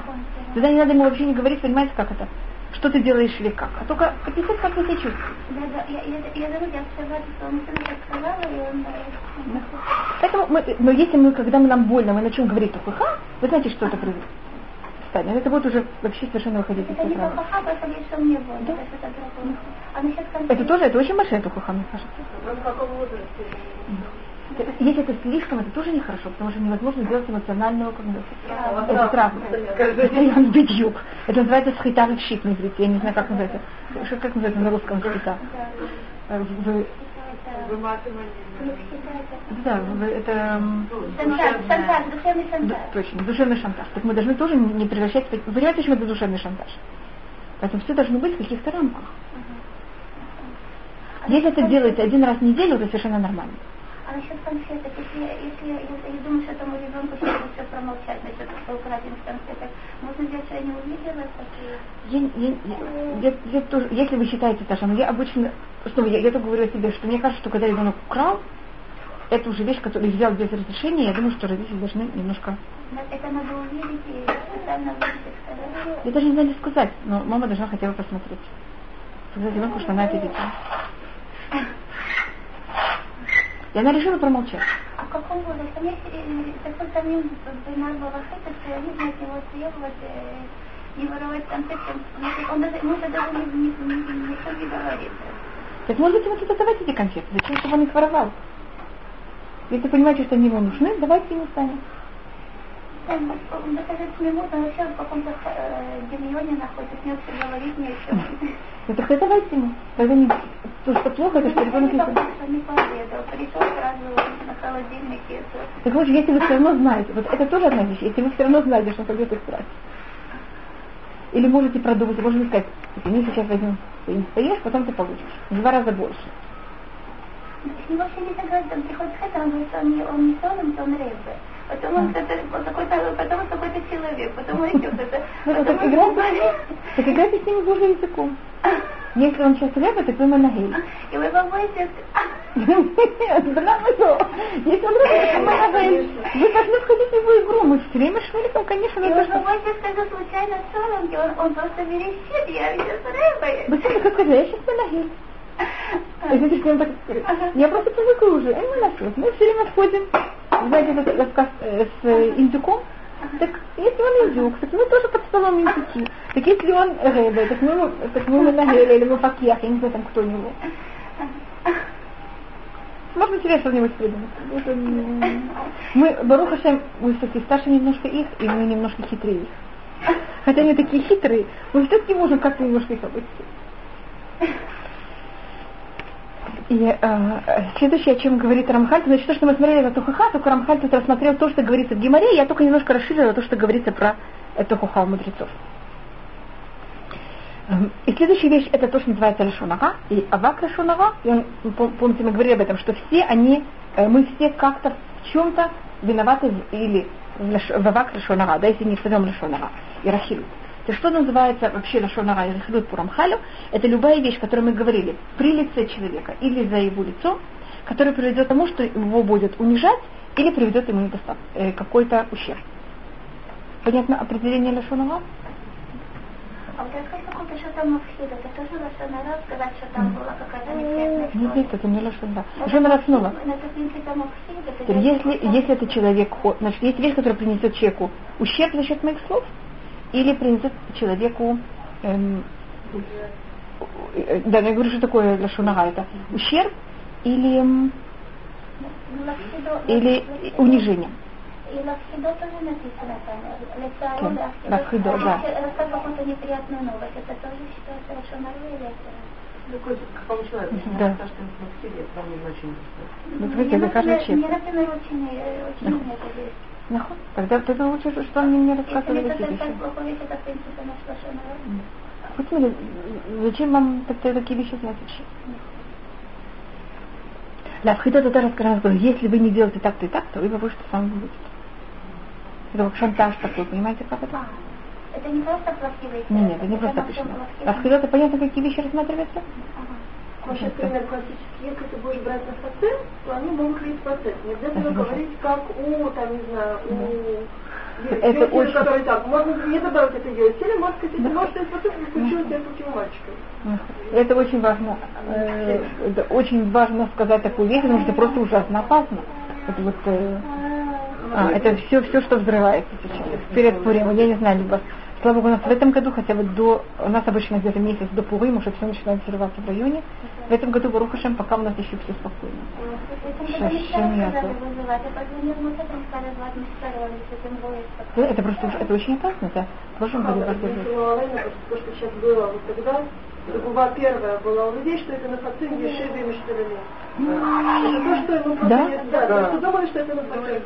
Тогда не надо ему вообще не говорить, понимаете, как это? Что ты делаешь или как, а только описать, как ты себя чувствуешь. Да, да, я, я, я забыла сказать, что он так сказала, и он... Да. Поэтому, мы, но если мы, когда мы нам больно, мы начнем говорить только ха, вы знаете, что это произойдет. станет. Это будет уже вообще совершенно выходить из Это не правил. хохаха, это лишь он не был. Да. Это. А насчет Это тоже, это очень большая тухаха, мне кажется. Ну, в каком возрасте? Если это слишком, это тоже нехорошо, потому что невозможно сделать эмоционального как бы, это день. Постоянно. Это называется схитар щит на иврите. Я не знаю, как называется. Что, как называется на русском схита? Э, Вы, да, это Шантаж, душевный шантаж. точно, душевный шантаж. Так мы должны тоже не превращать... Вы понимаете, почему это душевный шантаж? Поэтому все должно быть в каких-то рамках. Если это делается один раз в неделю, это совершенно нормально. А насчет конфеток, если, если я, я думаю, что этому ребенку сейчас лучше промолчать насчет что украден с конфеток, можно сделать, что я не увидела такие. Я, я- я- я тоже, если вы считаете, Таша, но я обычно, снова, я, я только говорю о себе, что мне кажется, что когда ребенок украл, это уже вещь, которую взял без разрешения, я думаю, что родители должны немножко... Это надо увидеть и специально сказать. Я даже не знаю, что сказать, но мама должна хотя бы посмотреть. Сказать ребенку, что она это видела. И она решила промолчать. А в каком возрасте? Э, такой самим Бинар Балахет, это видно от него требовать э, не воровать конфетки. Он даже, не, не, не, никто не говорит. Так может быть, ему тогда давайте эти конфеты, зачем, чтобы он их воровал? Если понимаете, что они ему нужны, давайте ему сами. Доказать не может, он вообще в каком-то э, гимнионе находится, все говорить не о чем. Ну так давайте ему. Тогда не... То, что плохо, это что ребенок не... не не пообедал, пришел сразу на холодильнике. это. Так вот, если вы все равно знаете, вот это тоже одна вещь, если вы все равно знаете, что пойдет их брать. Или можете продумать, можете сказать, извини, сейчас возьму, ты не поешь, потом ты получишь. В два раза больше. С ним вообще не согласен, он приходит к этому, он говорит, что он не, он не он рыба. Потом он кто-то, вот какой-то, потом он какой-то человек, потом он еще кто-то. Ну, так он играйте, так играйте с ними Божьим языком. Если он сейчас рыба, так вы манагель. И вы побоитесь! Если он рыба, так вы манагель. Вы должны входить в его игру. Мы все время шмеликом, конечно, и вы побоитесь, когда случайно солом, и он, он просто верещит, я сейчас рыбой. Вы как я сейчас манагель. И знаете, что он так? Я просто привыкла уже. И мы насос. Мы все время входим, знаете, э, с э, индюком. Так если он индюк, так мы тоже под столом индюки. Так если он рыба, так мы, так мы манагель или мы пакьях, я не знаю там кто него. Можно себе что-нибудь придумать. Это, Мы, Баруха Шем, мы все-таки старше немножко их, и мы немножко хитрее их. Хотя они такие хитрые, мы все-таки можем как-то немножко их обойти. И э, следующее, о чем говорит Рамхаль, значит, то, что мы смотрели на Тухаха, только Рамхаль тут рассмотрел то, что говорится в Гимаре, я только немножко расширила то, что говорится про Тухаха у мудрецов. Эм, И следующая вещь, это то, что называется Лешонага, и Авак Лешонага, и он, пом- помните, мы говорили об этом, что все они, э, мы все как-то в чем-то виноваты в- или в, Авак Лешонага, да, если не в своем Лешонага, и Рахилу. То что называется вообще Лашонара и Рахилут по Рамхалю, это любая вещь, которую мы говорили, при лице человека или за его лицо, которая приведет к тому, что его будет унижать или приведет ему э, какой-то ущерб. Понятно определение Лашонара? А вот какой-то, что там Мавхид, это тоже Лашонара, сказать, что там была какая-то неприятная Нет, история. нет, это не Это, Мавхид, это Теперь, Если, если это человек, значит, есть вещь, которая принесет человеку ущерб за счет моих слов, или принесет человеку, эм, э, да, но я говорю, что такое для шунага, это ущерб или, м, Ну, Лавхидо- или унижение. И Лавхидо тоже написано там. Лавхидо, да. Рассказ какую-то неприятную новость. Это тоже считается Лашонара или какому человеку, Да. расскажешь, что себе, это очень интересно. Ну, Мне, смотрите, это каждый например, мне, например, очень, э, очень это есть. Нахуй. Тогда тогда лучше, что он мне не Если рассказывал мне эти вещи. смотри, зачем вам тогда такие вещи знать вообще? Да, в Хидо Татар сказал, если вы не делаете так-то и так-то, вы побольше с вами будет. Это как шантаж такой, понимаете, как это? А, это не просто плохие вещи. Не, нет, это не просто обычно. А Хидо понятно, какие вещи рассматриваются? Ага. Вообще, пример классический, если ты будешь брать на фацет, то они могут лить фацет. Не обязательно Спасибо. говорить, как у, там, не знаю, у... Это Есть люди, очень- которые так, можно не добавить это делать. Или, может сказать, если можешь, если фацет, включилась я с этим мальчиком. Это очень важно. э, Это очень важно сказать такую вещь, потому что это просто ужасно опасно. Это вот, э, А, это все, все, что взрывается сейчас. Перед Пуримом. Я не знаю, либо Слава Богу, у нас в этом году хотя бы до, у нас обычно где-то месяц до Пурим уже все начинает взрываться в районе. В этом году Барухашем пока у нас еще все спокойно. Шашем Это просто это очень опасно, да. В прошлом году То, что сейчас было вот тогда, Губа первая была у людей, что это на фацин Ешеви и Мишталами. Это то, что ему да? да, да. что думали, что это на фацин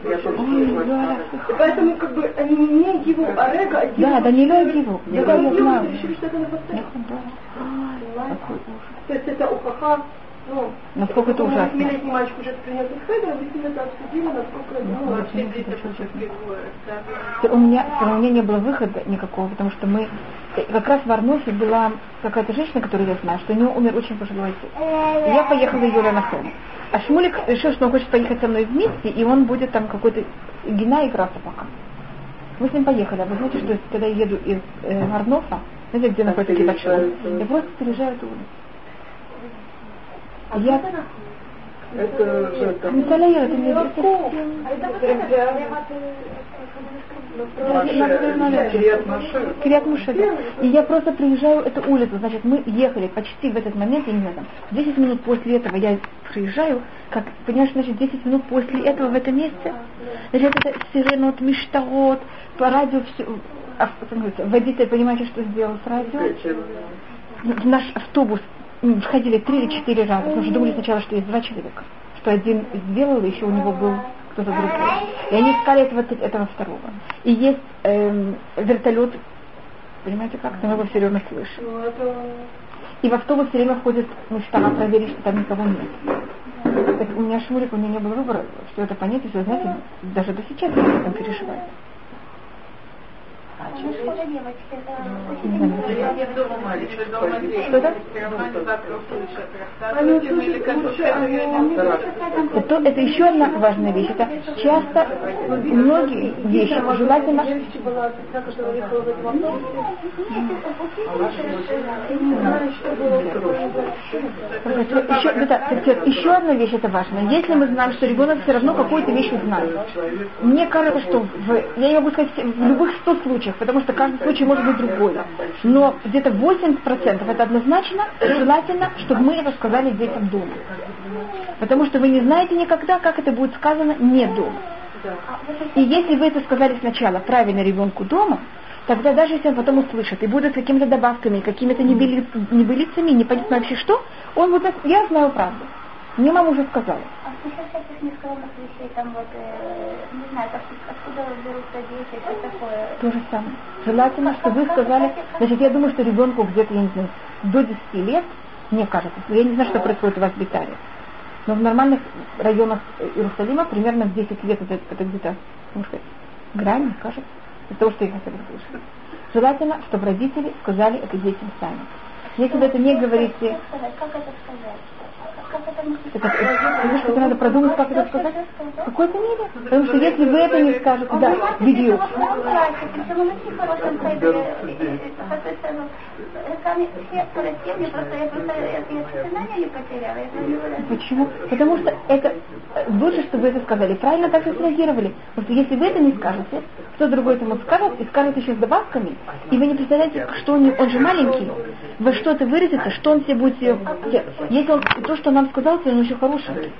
И поэтому как бы они не имеют его а Да, да, не имеют его. Да, да, знаю. решили, что это на фацин. То есть это ухаха ну, насколько это ужасно. Семилетний мальчик уже принял Хедер, мы с ним это обсудили, насколько ну, вообще у меня, у меня не было выхода никакого, потому что мы как раз в Арносе была какая-то женщина, которую я знаю, что у нее умер очень пожилой отец. И я поехала ее на хом. А Шмулик решил, что он хочет поехать со мной вместе, и он будет там какой-то гена играться пока. Мы с ним поехали. А вы знаете, что когда я еду из э, Арноса, знаете, где находится Кибачон, я просто переезжаю эту улицу. Я... Это же там... Миталия, это не Кириат Муше. И я просто приезжаю эту улицу, значит, мы ехали почти в этот момент, я не знаю, там, 10 минут после этого я приезжаю, как, понимаешь, значит, 10 минут после этого в этом месте, значит, это сиренот, миштарот, по радио все, а, водитель, понимаете, что сделал с радио? Наш автобус входили три или четыре раза, потому что думали сначала, что есть два человека, что один сделал, и еще у него был кто-то другой. И они искали этого, этого второго. И есть эм, вертолет, понимаете как, мы его все время слышим. Ну, и в автобус все время ходит мужчина проверить, что там никого нет. Так у меня Шмурик, у меня не было выбора, что это понять, и все, знаете, даже до сейчас я об этом переживаю. Девочки, это еще одна важная вещь. Это часто многие вещи желательно... Еще, это, еще одна вещь это важно. Если мы знаем, что ребенок все равно какую-то вещь узнает, мне кажется, что в, я могу сказать в любых 100 случаях, потому что каждый случай может быть другой. Но где-то 80% это однозначно желательно, чтобы мы это сказали детям дома. Потому что вы не знаете никогда, как это будет сказано не дома. И если вы это сказали сначала правильно ребенку дома, тогда даже если он потом услышит и будет с какими-то добавками, какими-то небылицами, непонятно вообще что, он будет, я знаю правду. Мне мама уже сказала. А сейчас всяких нескромных вещей, там вот, э, не знаю, как, такое? То же самое. Желательно, что вы сказали, значит, я думаю, что ребенку где-то, я не знаю, до 10 лет, мне кажется, я не знаю, что происходит у вас в Италии, но в нормальных районах Иерусалима примерно в 10 лет это, это где-то, можно сказать, грань, кажется, из того, что я хотела слышать. Желательно, чтобы родители сказали это детям сами. Если вы это не говорите... Как это сказать? Это, потому что надо продумать, как это сказать. В какой-то мере. Потому что если вы это не скажете, да, видео. Почему? Потому что это лучше, чтобы вы это сказали. Правильно так и среагировали. Потому что если вы это не скажете, кто другой этому скажет, и скажет еще с добавками, и вы не представляете, что он, он же маленький, во что это выразится, что он себе будет. Если он, то, что нам сказал, то он еще хороший.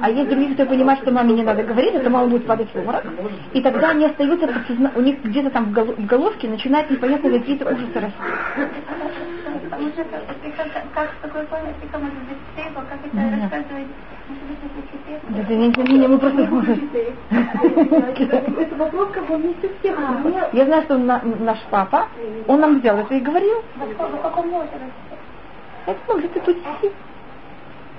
А есть другие, кто понимает, что маме не надо говорить, это мама будет падать в обморок. И тогда они остаются, у них где-то там в головке начинают непонятно какие-то ужасы расти. Как с такой памятником это без как это рассказывать? Да, не, не, не, мы просто. Это вопрос как всех. Я знаю, что наш папа, он нам взял это и говорил. В каком возрасте? Это ну, где-то тут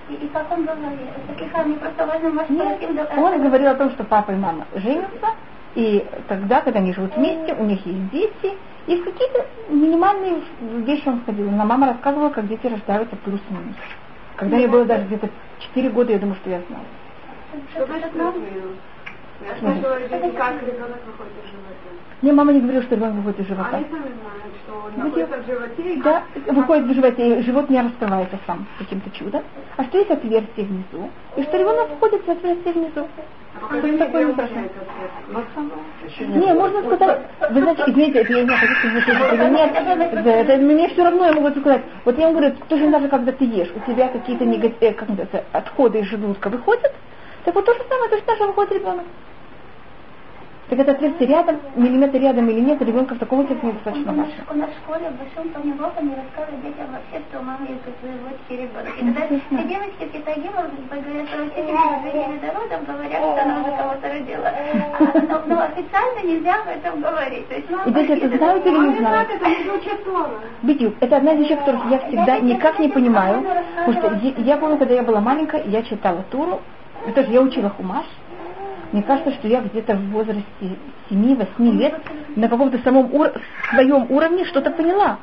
и, и как он говорил? Таких просто важно, Нет, он говорил о том, что папа и мама женятся, и тогда, когда они живут вместе, у них есть дети, и в какие-то минимальные вещи он ходил. Но мама рассказывала, как дети рождаются плюс-минус. Когда мне было даже где-то 4 года, я думаю, что я знала. Что значит я слышала, как ребенок выходит из живота. Мне мама не говорила, что ребенок выходит из живота. Они сами знают, что он находится в животе. Да, выходит в животе, и живот не раскрывается сам каким-то чудом. А что есть отверстие внизу? И что ребенок входит в отверстие внизу. такое не страшно. Не, можно сказать, вы знаете, извините, это я не вы слышите или нет, это, мне все равно, я могу сказать, вот я вам говорю, точно так же, когда ты ешь, у тебя какие-то как отходы из желудка выходят, так вот то же самое, точно же выходит ребенок. Так это отверстие рядом, миллиметр рядом или нет, ребенка в таком возрасте недостаточно у нас, у нас в школе в большом планировке не рассказывают детям вообще, что у мамы есть производский ребенок. И когда все девочки китагимы говорят, что родители перед родом говорят, что она уже кого-то родила. А, но, но официально нельзя об этом говорить. То есть мама И дети это знают или не знают? Битюк, это одна из вещей, которых я всегда никак не понимаю. Потому что я, я помню, когда я была маленькая, я читала Туру, тоже я учила Хумаш, мне кажется, что я где-то в возрасте 7-8 лет на каком-то самом ур... своем уровне что-то поняла.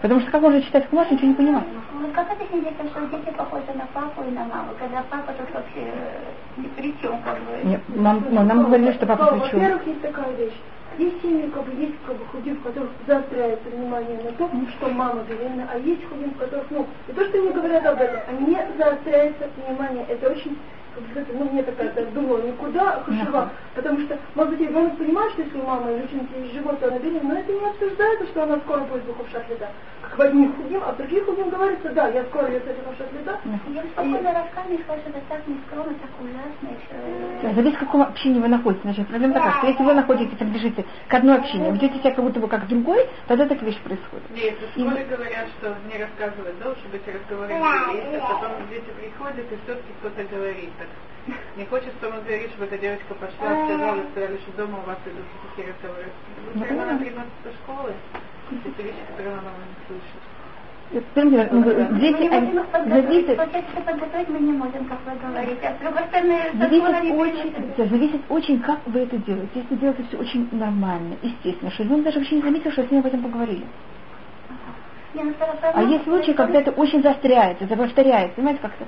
Потому что как можно читать Хумаш, ничего не понимать. Ну, как это детям, что дети похожи на папу и на маму, когда папа тут вообще э, ни при чем, как бы. Нет, нам, ну, нам говорили, что папа при чем. Во-первых, есть такая вещь. Есть семьи, как бы, есть как бы худим, в которых заостряется внимание на том, что мама беременна, а есть худим, в которых, ну, и то, что они говорят об этом, а не заостряется внимание. Это очень ну, мне такая так думала, никуда хашива, потому что, может быть, ребенок понимает, что если у мамы есть живот, то она беременна, но это не обсуждается, что она скоро будет в лета. Как в одних худим, а в других худим говорится, да, я скоро ее с этим лета. Я спокойно рассказываю, что это так нескромно, так ужасно. Еще... Зависит, в каком общине вы находитесь. Значит, проблема такая, что если вы находитесь, принадлежите к одной общине, ведете себя как будто бы как другой, тогда такая вещь происходит. Нет, в школе говорят, что не рассказывать должен быть разговоры а потом дети приходят, и все-таки кто-то говорит. Не хочет, чтобы он говорит, чтобы эта девочка пошла, сказала, сказали, что дома у вас идут такие разговоры. Если она приносит со школы, это вещи, которые она не слышит. Например, ну, дети они, зависит... подготовить мы не можем, как вы говорите. А с другой стороны, зависит очень, зависит очень, как вы это делаете. Если делаете все очень нормально, естественно, что ребенок даже вообще не заметил, что с ним об этом поговорили. Ну, а есть случаи, когда это очень заостряется, это повторяется, понимаете, как-то.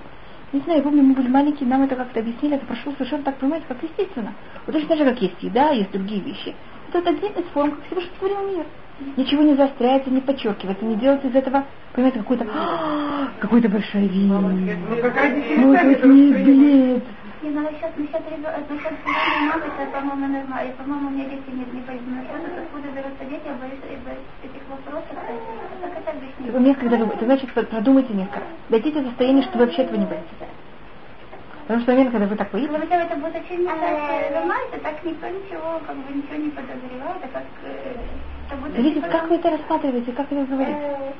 Не знаю, я помню, мы были маленькие, нам это как-то объяснили, это прошло совершенно так, понимаете, как естественно. Вот точно так же, как есть еда, есть другие вещи. Это вот один из форм, как всего, что творил мир. Ничего не заостряется, не подчеркивается, не делается из этого, понимаете, какой-то, какой-то большой вид. Ну, это не билет. Не, ну насчет, насчет, насчет мамы, это, по-моему, нормально. По-моему, у меня дети не, не пойдут. Насчет, откуда берутся дети, я боюсь, я боюсь этих вопросов. Как это объяснить? Вы несколько думаете, значит, продумайте несколько. Дойдите до состояния, что вы вообще этого не боитесь. Потому что момент, когда вы так боитесь... Если это будет очень нормально, так никто ничего, как бы ничего не подозревает, а как... Будет Зависит, как вы это рассматриваете, как вы это говорите.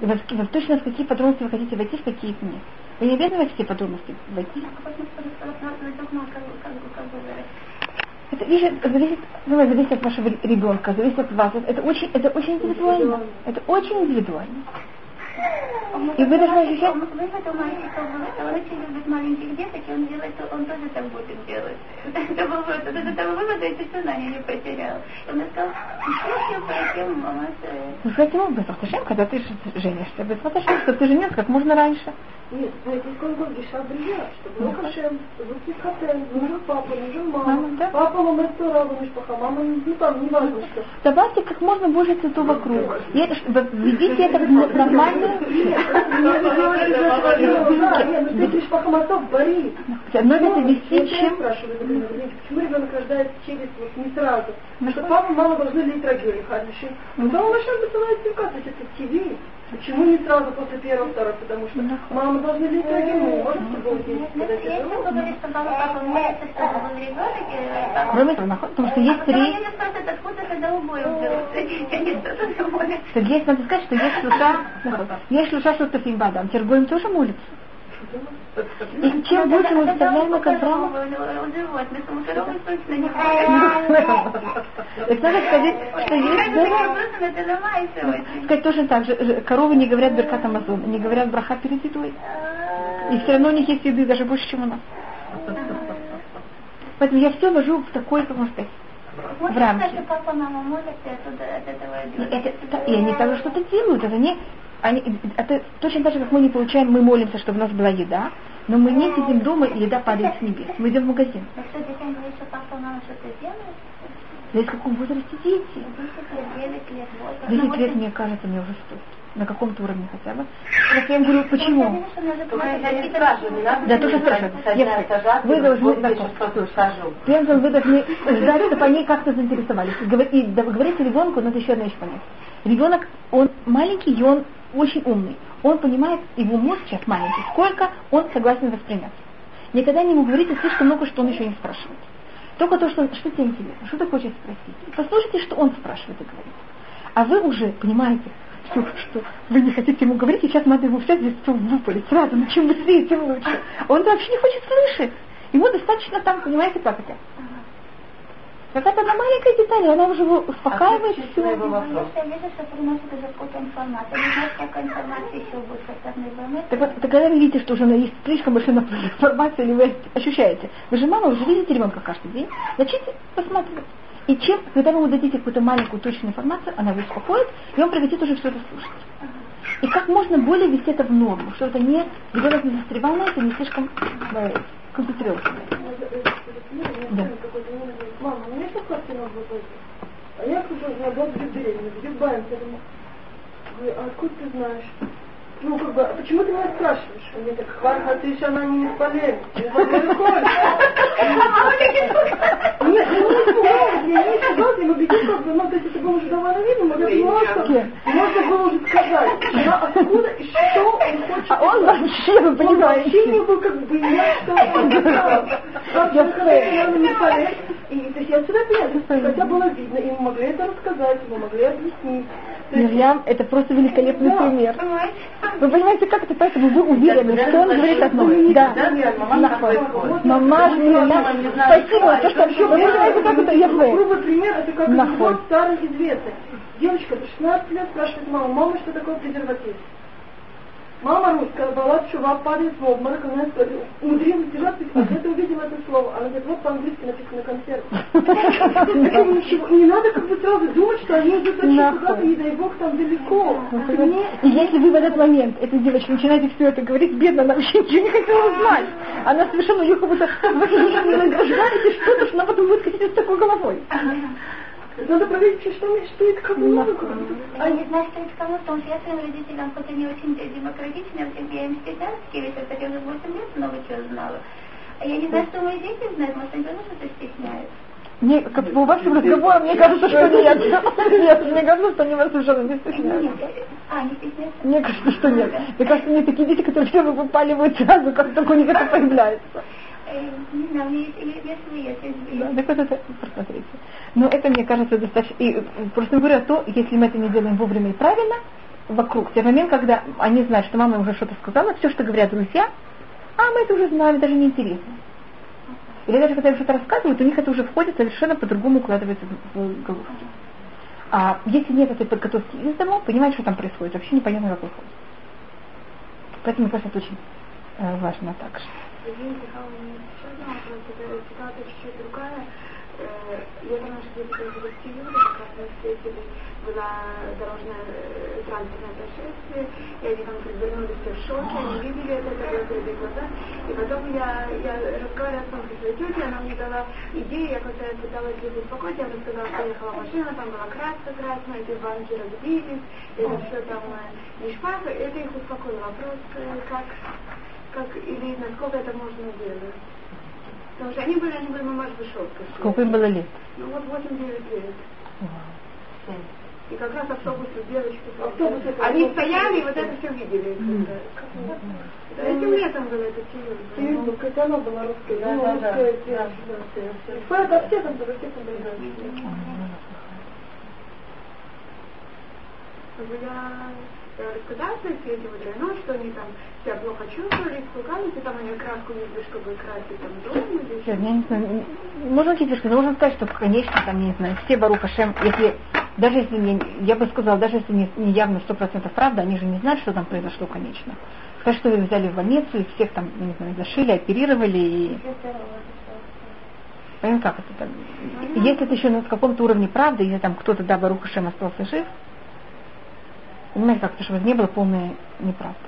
Во точно в какие подробности вы хотите войти, в какие нет. Вы не обязаны все подробности войти. Это вещь, зависит, ну, зависит от вашего ребенка, зависит от вас. Это очень, это очень индивидуально. Это очень индивидуально. И вы должны ощущать... Вы этого мальчика, он очень любит маленьких деток, и он делает, он тоже так будет делать. Это был вывод, от этого вывода я сознание не потерял. И он сказал, по этим мама... Ну, каким образом? Зачем, когда ты женишься? Без что ты женился как можно раньше. Нет, знаете, сколько год гиша брия, чтобы ну чтобы Хатен, нужен папа, нужен мама. Да? Папа, мама, Тора, мишпаха, мама, ну там, не важно что. Давайте как можно больше цветов вокруг. Это, введите это в нормальную... Но это вести чем... Почему ребенок рождается через вот не сразу? Что папа, мама должны лить рагюли, хадиши. Потом Хашем посылает симка, то есть это ТВ. Почему не сразу после первого, второго? Потому что мама должна может быть, есть, когда папа молится, чтобы был ребенок. Кроме того, потому что есть три... Когда не что-то молится. Сергей, надо сказать, что есть шлюша, есть шлюша, что Тафим Бадам. Тергоем тоже молится. И чем больше мы вставляем на Каврама... Так надо сказать, что есть... Сказать точно так же. Коровы не говорят Беркат Амазон, не говорят браха перед едой. И все равно у них есть еды даже больше, чем у нас. Поэтому я все вожу в такой, как можно сказать, в рамки. И они также что-то делают. Это не они, это точно так же, как мы не получаем, мы молимся, чтобы у нас была еда, но мы не сидим дома, и еда падает с небес. Мы идем в магазин. Зависит, в каком возрасте дети. 10 лет, мне кажется, мне уже стоит. На каком-то уровне хотя бы. Как я им говорю, почему? Да, тоже спрашивают. Вы должны, Первым вы должны ждать, чтобы они как-то заинтересовались. И говорите ребенку, надо еще одна вещь понять. Ребенок, он маленький, и он очень умный. Он понимает, его мозг сейчас маленький, сколько он согласен воспринять. Никогда не ему говорите слишком много, что он еще не спрашивает. Только то, что, что тебе интересно, что ты хочешь спросить. Послушайте, что он спрашивает и говорит. А вы уже понимаете, все, что вы не хотите ему говорить, и сейчас надо ему все здесь все выпалить сразу, ну чем быстрее, тем лучше. Он вообще не хочет слышать. Ему достаточно там, понимаете. Какая-то одна маленькая деталь, она уже успокаивает я все. Я вижу, что приносит уже какую-то информацию. Не знаю, какая информация еще будет со стороны Так вот, тогда вы видите, что уже есть слишком большая информация, или вы ощущаете. Вы же мама, вы же видите ребенка каждый день. Начните посмотреть. И чем, когда вы ему дадите какую-то маленькую точную информацию, она его успокоит, и он прекратит уже все это слушать. И как можно более вести это в норму, что это не ребенок не застревал на это, не слишком э, концентрировался. Да. Мама, у меня квартира будет А я хожу на год где Баем, я думаю, а откуда ты знаешь? Ну, как бы, а почему ты меня спрашиваешь? Мне так, Хварха, ты еще она не исполнена. Нет, я не испугалась, я убедилась, как бы, ну, то есть это было уже довольно видно, но что можно было уже сказать, да, откуда и что он хочет. А он вообще, вы понимаете? Он вообще не был как бы я, что он сказал. Я не и, то есть я отсюда поняла, хотя было видно, и мы могли это рассказать, мы могли объяснить. Мирьям, это просто великолепный пример. Вы понимаете, как это, поэтому вы уверены, что он говорит одно. Да, мама, спасибо, то, что вы понимаете, как это ЕФ. Грубый пример, это как анекдот старый известный. Девочка до 16 лет спрашивает маму, мама, что такое презерватив? Мама русская была, чувак падает в обморок, она умудрилась держаться, а ты увидела это слово? Она говорит, вот по-английски написано концерт. Ничего, не надо как бы сразу думать, что они идут очень куда-то, не дай бог, там далеко. И если вы в этот момент, эта девочка, начинаете все это говорить, бедно, она вообще ничего не хотела узнать. Она совершенно ее как будто, вы награждаете что-то, что она потом будет хотеть с такой головой. Надо проверить, что, что это кому. А не знаю, что это кому, потому что я своим родителям, хоть они очень демократичны, я им стеснялся, ведь хотя уже 8 лет много чего знала. А я не знаю, что мои дети знают, может, они тоже что-то стесняются. Не, как по вашим разговорам, мне кажется, что нет. Нет, мне кажется, что они вас совершенно не стесняются. А, не стесняются? Мне кажется, что нет. Мне кажется, мне такие дети, которые все выпаливают сразу, как только у них это появляется. Не знаю, Да, так вот это, посмотрите. Но это, мне кажется, достаточно... И просто говорю то, если мы это не делаем вовремя и правильно, вокруг, в те момент, когда они знают, что мама уже что-то сказала, все, что говорят друзья, а мы это уже знаем, даже не интересно. Или даже когда им что-то рассказывают, у них это уже входит совершенно по-другому укладывается в голову. А если нет этой подготовки из дома, понимаете, что там происходит, вообще непонятно, как выходит. Поэтому, мне кажется, это очень э, важно также. Извините, еще одна ситуация чуть-чуть другая. Я думаю, что где-то в июля как раз мы встретили, была дорожная транспортное происшествие, и они там вернулись все в шоке, они видели это, это их глаза. И потом я, я разговаривала с своей тетей, она мне дала идею, я когда я пыталась их успокоить, я рассказала, что ехала машина, там была краска красная, эти банки разбились, это все там не шпак, это их успокоило. Вопрос, как как, или насколько это можно делать. Потому что они были, они были мамаш Бешовка. Сколько им было лет? Ну вот 8-9 лет. И как раз автобус с девочкой. Автобус они стояли и вот это все видели. Mm. Это, этим летом было это. Тиюрба, это она была русская. Да, ну, да, да. Это все там было, все там было. Я эти вот ну, что они там себя плохо чувствовали, испугались, и там они краску несли, чтобы красить там дом или Я не знаю, можно тебе сказать, можно сказать, что, конечно, там, не знаю, все Баруха Шем, если, даже если не, я бы сказала, даже если не, не явно сто процентов правда, они же не знают, что там произошло, конечно. Сказать, что их взяли в больницу, и всех там, не знаю, зашили, оперировали, и... Понимаете, как это там? Если это еще на каком-то уровне правды, если там кто-то, да, Баруха Шем остался жив, Понимаете, как-то, чтобы не было полной неправды.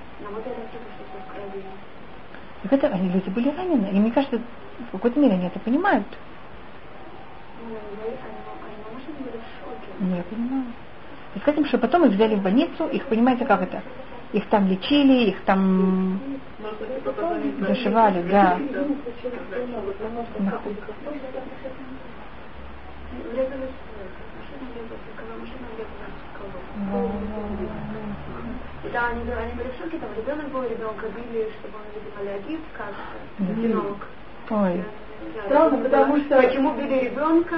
Так это они люди были ранены. И мне кажется, в какой-то мере они это понимают. я понимаю. И скажем, что потом их взяли в больницу, их, понимаете, как это? Их там лечили, их там зашивали, да. Да, они, они были в шоке, там ребенок был, ребенка били, чтобы он, видимо, аллергит, как генолог. Ой. Странно, потому что... Почему били ребенка?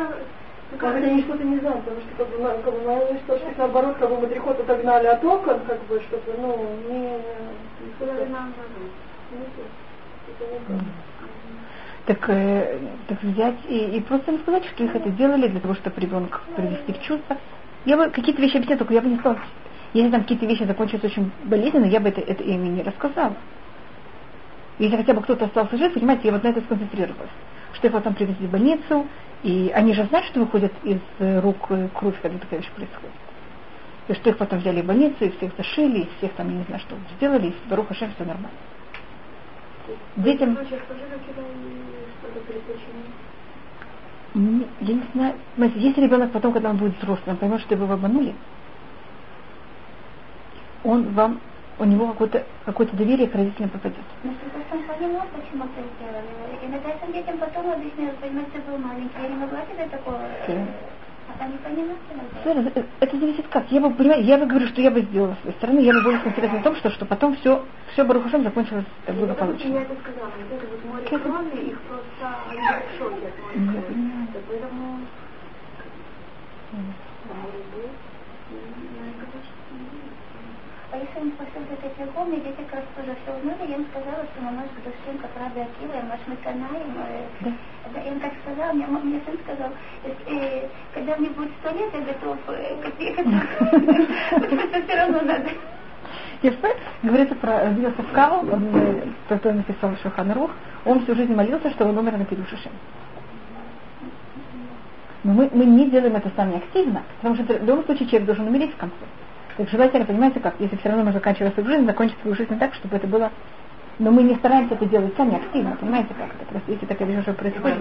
Ну, как они что-то не знают, потому что как бы, как бы моя источник наоборот, как бы матрихот отогнали от окон, как бы, чтобы, ну, не... Так, э, так взять и, и просто рассказать, что их это делали для того, чтобы ребенка привести в чувство. Я бы какие-то вещи объясняла, только я бы не сказала, если там какие-то вещи закончились очень болезненно, я бы это, это ими не рассказала. Если хотя бы кто-то остался жив, понимаете, я вот на это сконцентрировалась. Что их потом привезли в больницу, и они же знают, что выходит из рук кровь, когда такая вещь происходит. И что их потом взяли в больницу, и всех зашили, и всех там, я не знаю, что сделали, и Барух Хашем все нормально. Детям... Я не знаю. Если ребенок потом, когда он будет взрослым, поймет, что его обманули, он вам у него какое-то какое доверие к родителям попадет. Но с понимал, почему это сделали. Иногда этим детям потом объясняют, понимаете, ты был маленький, я не могла тебе такого... Да. А они понимают это, зависит как. Я бы, понимаете, я бы говорю, что я бы сделала с своей стороны, я бы более концентрировалась на том, что, что потом все, все Барухашем закончилось благополучно. Я это сказала, это вот море крови, их просто, они в шоке от моря крови. Поэтому... Спросил, где ты мне дети как раз тоже все узнали, я им сказала, что мама с душем, как Раби Акива, я маш Митанаем. Да. Я им так сказала, мне, мне сын сказал, э, когда мне будет сто лет, я готов э, копейка. Все равно надо. Ефе говорится про Йосеф Кау, он, кто написал Шухан Рух, он всю жизнь молился, что он умер на Педушише. Но мы, мы не делаем это сами активно, потому что в любом случае человек должен умереть в конце. Так желательно, понимаете, как, если все равно мы заканчиваем свою жизнь, закончить свою жизнь так, чтобы это было но мы не стараемся это делать сами активно, понимаете, как это? Просто если такая вещь уже происходит.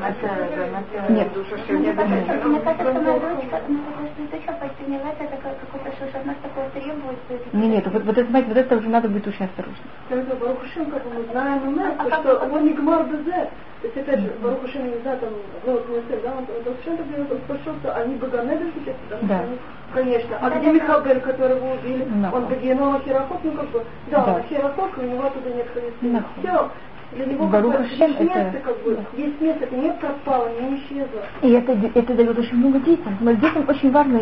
Нет. Мне кажется, моя дочка, ну, это какой-то что от нас такое требует. Нет, нет, вот, вот это, знаете, вот это уже надо быть очень осторожным. Барухушин, как мы знаем, у нас, что он не гмар безе. То есть, опять же, Барухушин, не знаю, там, ну, вот мы да, он совершенно так делает, он пошел, что они богонеды сейчас, потому что они, конечно. А где Михабель, которого убили, он Багиенова Херохот, ну, как бы, да, он Херохот, у него туда нет ходить. Все, для него Барух как бы, есть это... место, как бы, есть место, это не пропало, не исчезло. И это, это дает очень много детям. Но детям очень важно,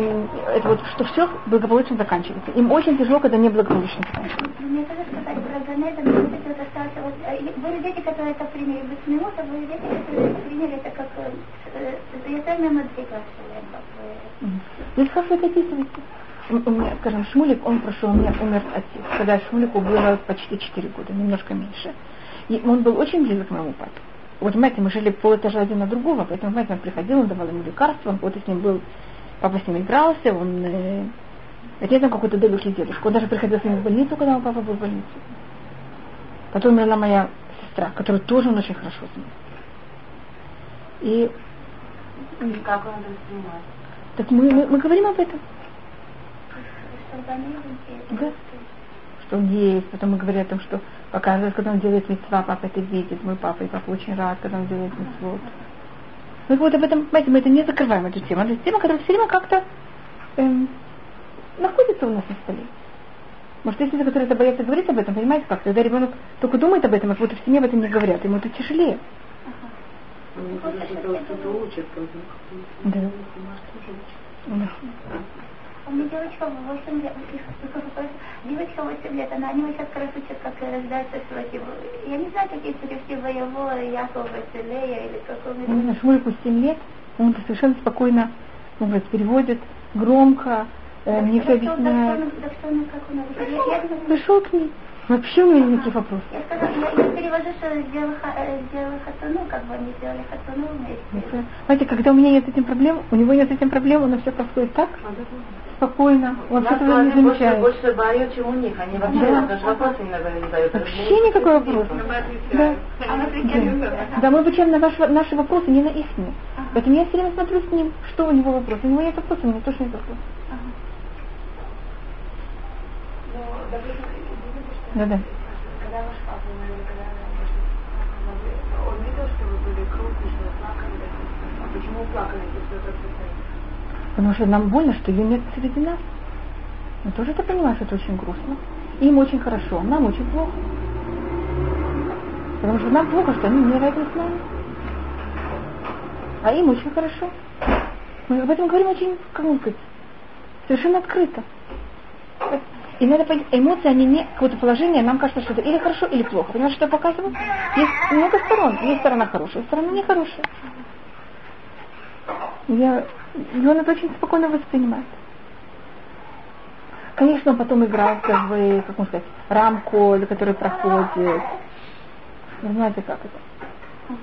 это вот, что все благополучно заканчивается. Им очень тяжело, когда не благополучно заканчивается. Мне тоже сказать про Ганеда, но вот это вот, были дети, которые это приняли без минуты, были дети, которые приняли это как я сами надвигаться. Здесь как вы описываете? У меня, скажем, Шмулик, он прошел, у меня умер отец, когда Шмулику было почти 4 года, немножко меньше. И он был очень близок к моему папе. Вот, понимаете, мы жили полэтажа один на другого, поэтому, понимаете, он приходил, он давал ему лекарства, он вот с ним был, папа с ним игрался, он, э, это там какой-то далекий дедушка, он даже приходил с ним в больницу, когда мой папа был в больнице. Потом умерла моя сестра, которую тоже он очень хорошо знал. И, и как он воспринимает? Так мы, мы, мы говорим об этом. Да что он есть, потом мы говорим о том, что показывает, когда он делает митцва, папа это видит, мой папа, и папа очень рад, когда он делает митцвот. Мы вот об этом, понимаете, мы это не закрываем, эту тему. Это тема, которая все время как-то эм, находится у нас на столе. Может, есть люди, которые это боятся говорить об этом, понимаете, как? Когда ребенок только думает об этом, а как будто в семье об этом не говорят, ему это тяжелее. Да. Да. У меня девочка 8 лет, девочка 8 лет, она не сейчас как раз учит, как рождается свадьба. Я не знаю, какие перевести воевого Якова Василея или какого Он знаю, Шмульку 7 лет, он совершенно спокойно он говорит, переводит громко, э, мне все объясняет. Пришел к ней. Вообще у меня никаких вопросов. Я сказала, я, я перевожу, что сделала, сделала хатуну, как бы они сделали хатуну вместе. Знаете, когда у меня нет с этим проблем, у него нет с этим проблем, нас все происходит так, спокойно, он все этого не замечает. Больше, больше боют, чем у них, они вообще да. даже вопросы иногда не задают. Вообще никакой вопрос. Да. А мы да. да, мы отвечаем на ваши, наши вопросы, не на их. Ага. Поэтому я все время смотрю с ним, что у него вопрос. У него есть вопрос, у меня тоже есть вопрос. Да, да. Когда ваш папа умер, когда он видел, что вы были крупные, что вы плакали, а почему плакали, если это Потому что нам больно, что ее нет среди нас. Мы тоже это понимаем, что это очень грустно. Им очень хорошо, нам очень плохо. Потому что нам плохо, что они не рядом с нами. А им очень хорошо. Мы об этом говорим очень, как сказать, совершенно открыто. И надо понять, эмоции, они не какое-то положение, нам кажется, что это или хорошо, или плохо. Понимаешь, что я показываю? Есть много сторон. Есть сторона хорошая, сторона нехорошая. Я, и он это очень спокойно воспринимает. Конечно, он потом играл как бы, как можно сказать, рамку, за которой проходит. Вы знаете, как это.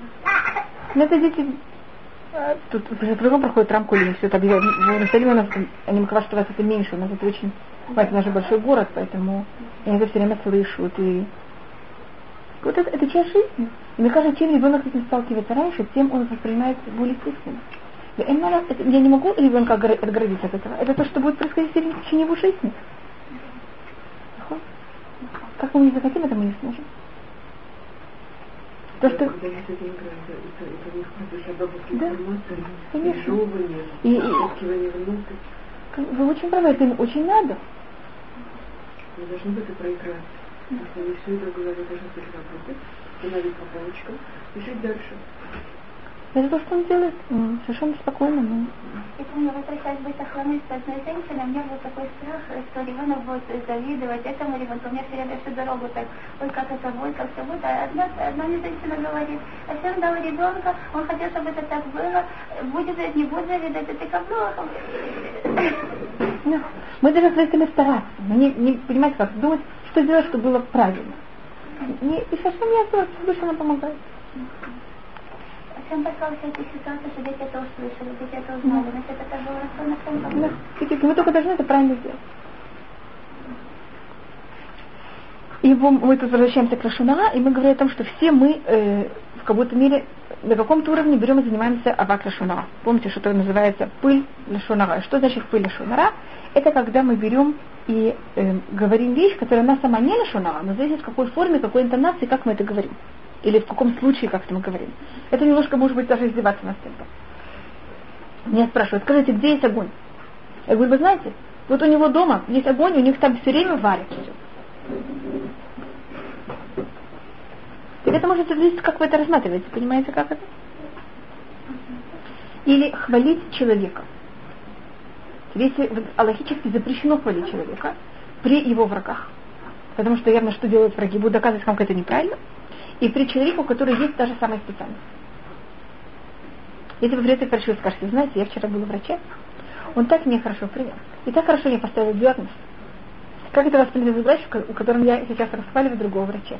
Но это дети э, Тут по-другому проходит рамку или все это объявляют. В Иерусалиме у нас, они Макава, что у вас это меньше, у нас это очень Хватит, наш большой город, поэтому я это все время слышу. И... Вот это, это часть жизни. И мне кажется, чем ребенок с этим сталкивается раньше, тем он воспринимает более естественно. Я не могу ребенка отгородить от этого. Это то, что будет происходить в течение его жизни. Как мы не захотим, это мы не сможем. То, что... Когда да, конечно. И, и, вы очень правы, это им очень надо. Мы должны быть проиграть. Если они все это говорят, должны быть работать, становить по полочкам и жить дальше. Это то, что он делает совершенно спокойно. Но... Я помню, возвращаясь быть охраной с одной женщиной, у меня был такой страх, что ребенок будет завидовать этому ребенку. У меня все время всю дорогу так, ой, как это будет, как все будет. А одна, одна мне женщина говорит, а всем дал ребенка, он хотел, чтобы это так было, будет это, не будет завидовать, это как плохо. Ну, мы даже с стараться, мы не, не понимаете, как думать, что делать, чтобы было правильно. Не, и совсем не особо, душа нам помогает. Всем послал все эти ситуации, что дети это услышали, дети это узнали, значит, это было расстроено всем. Да, видите, мы только должны это правильно сделать. И мы тут возвращаемся к Рашунара, и мы говорим о том, что все мы э, в каком-то мере на каком-то уровне берем и занимаемся авак Лашунара. Помните, что это называется пыль Лашунара. Что значит пыль Лашунара? Это когда мы берем и э, говорим вещь, которая она сама не Лашунара, но зависит в какой форме, какой интонации, как мы это говорим. Или в каком случае, как это мы говорим. Это немножко может быть даже издеваться над кем-то. Меня спрашивают, скажите, где есть огонь? Я говорю, вы знаете, вот у него дома есть огонь, у них там все время варят все. Так это может зависеть, как вы это рассматриваете, понимаете, как это? Или хвалить человека. Если аллахически запрещено хвалить человека при его врагах. Потому что явно, что делают враги, будут доказывать, как это неправильно и при человеке, у которого есть та же самая специальность. Если вы придете к врачу и скажете, знаете, я вчера был у врача, он так меня хорошо принял, и так хорошо мне поставил диагноз. Как это воспринимает врач, у которого я сейчас расхваливаю другого врача?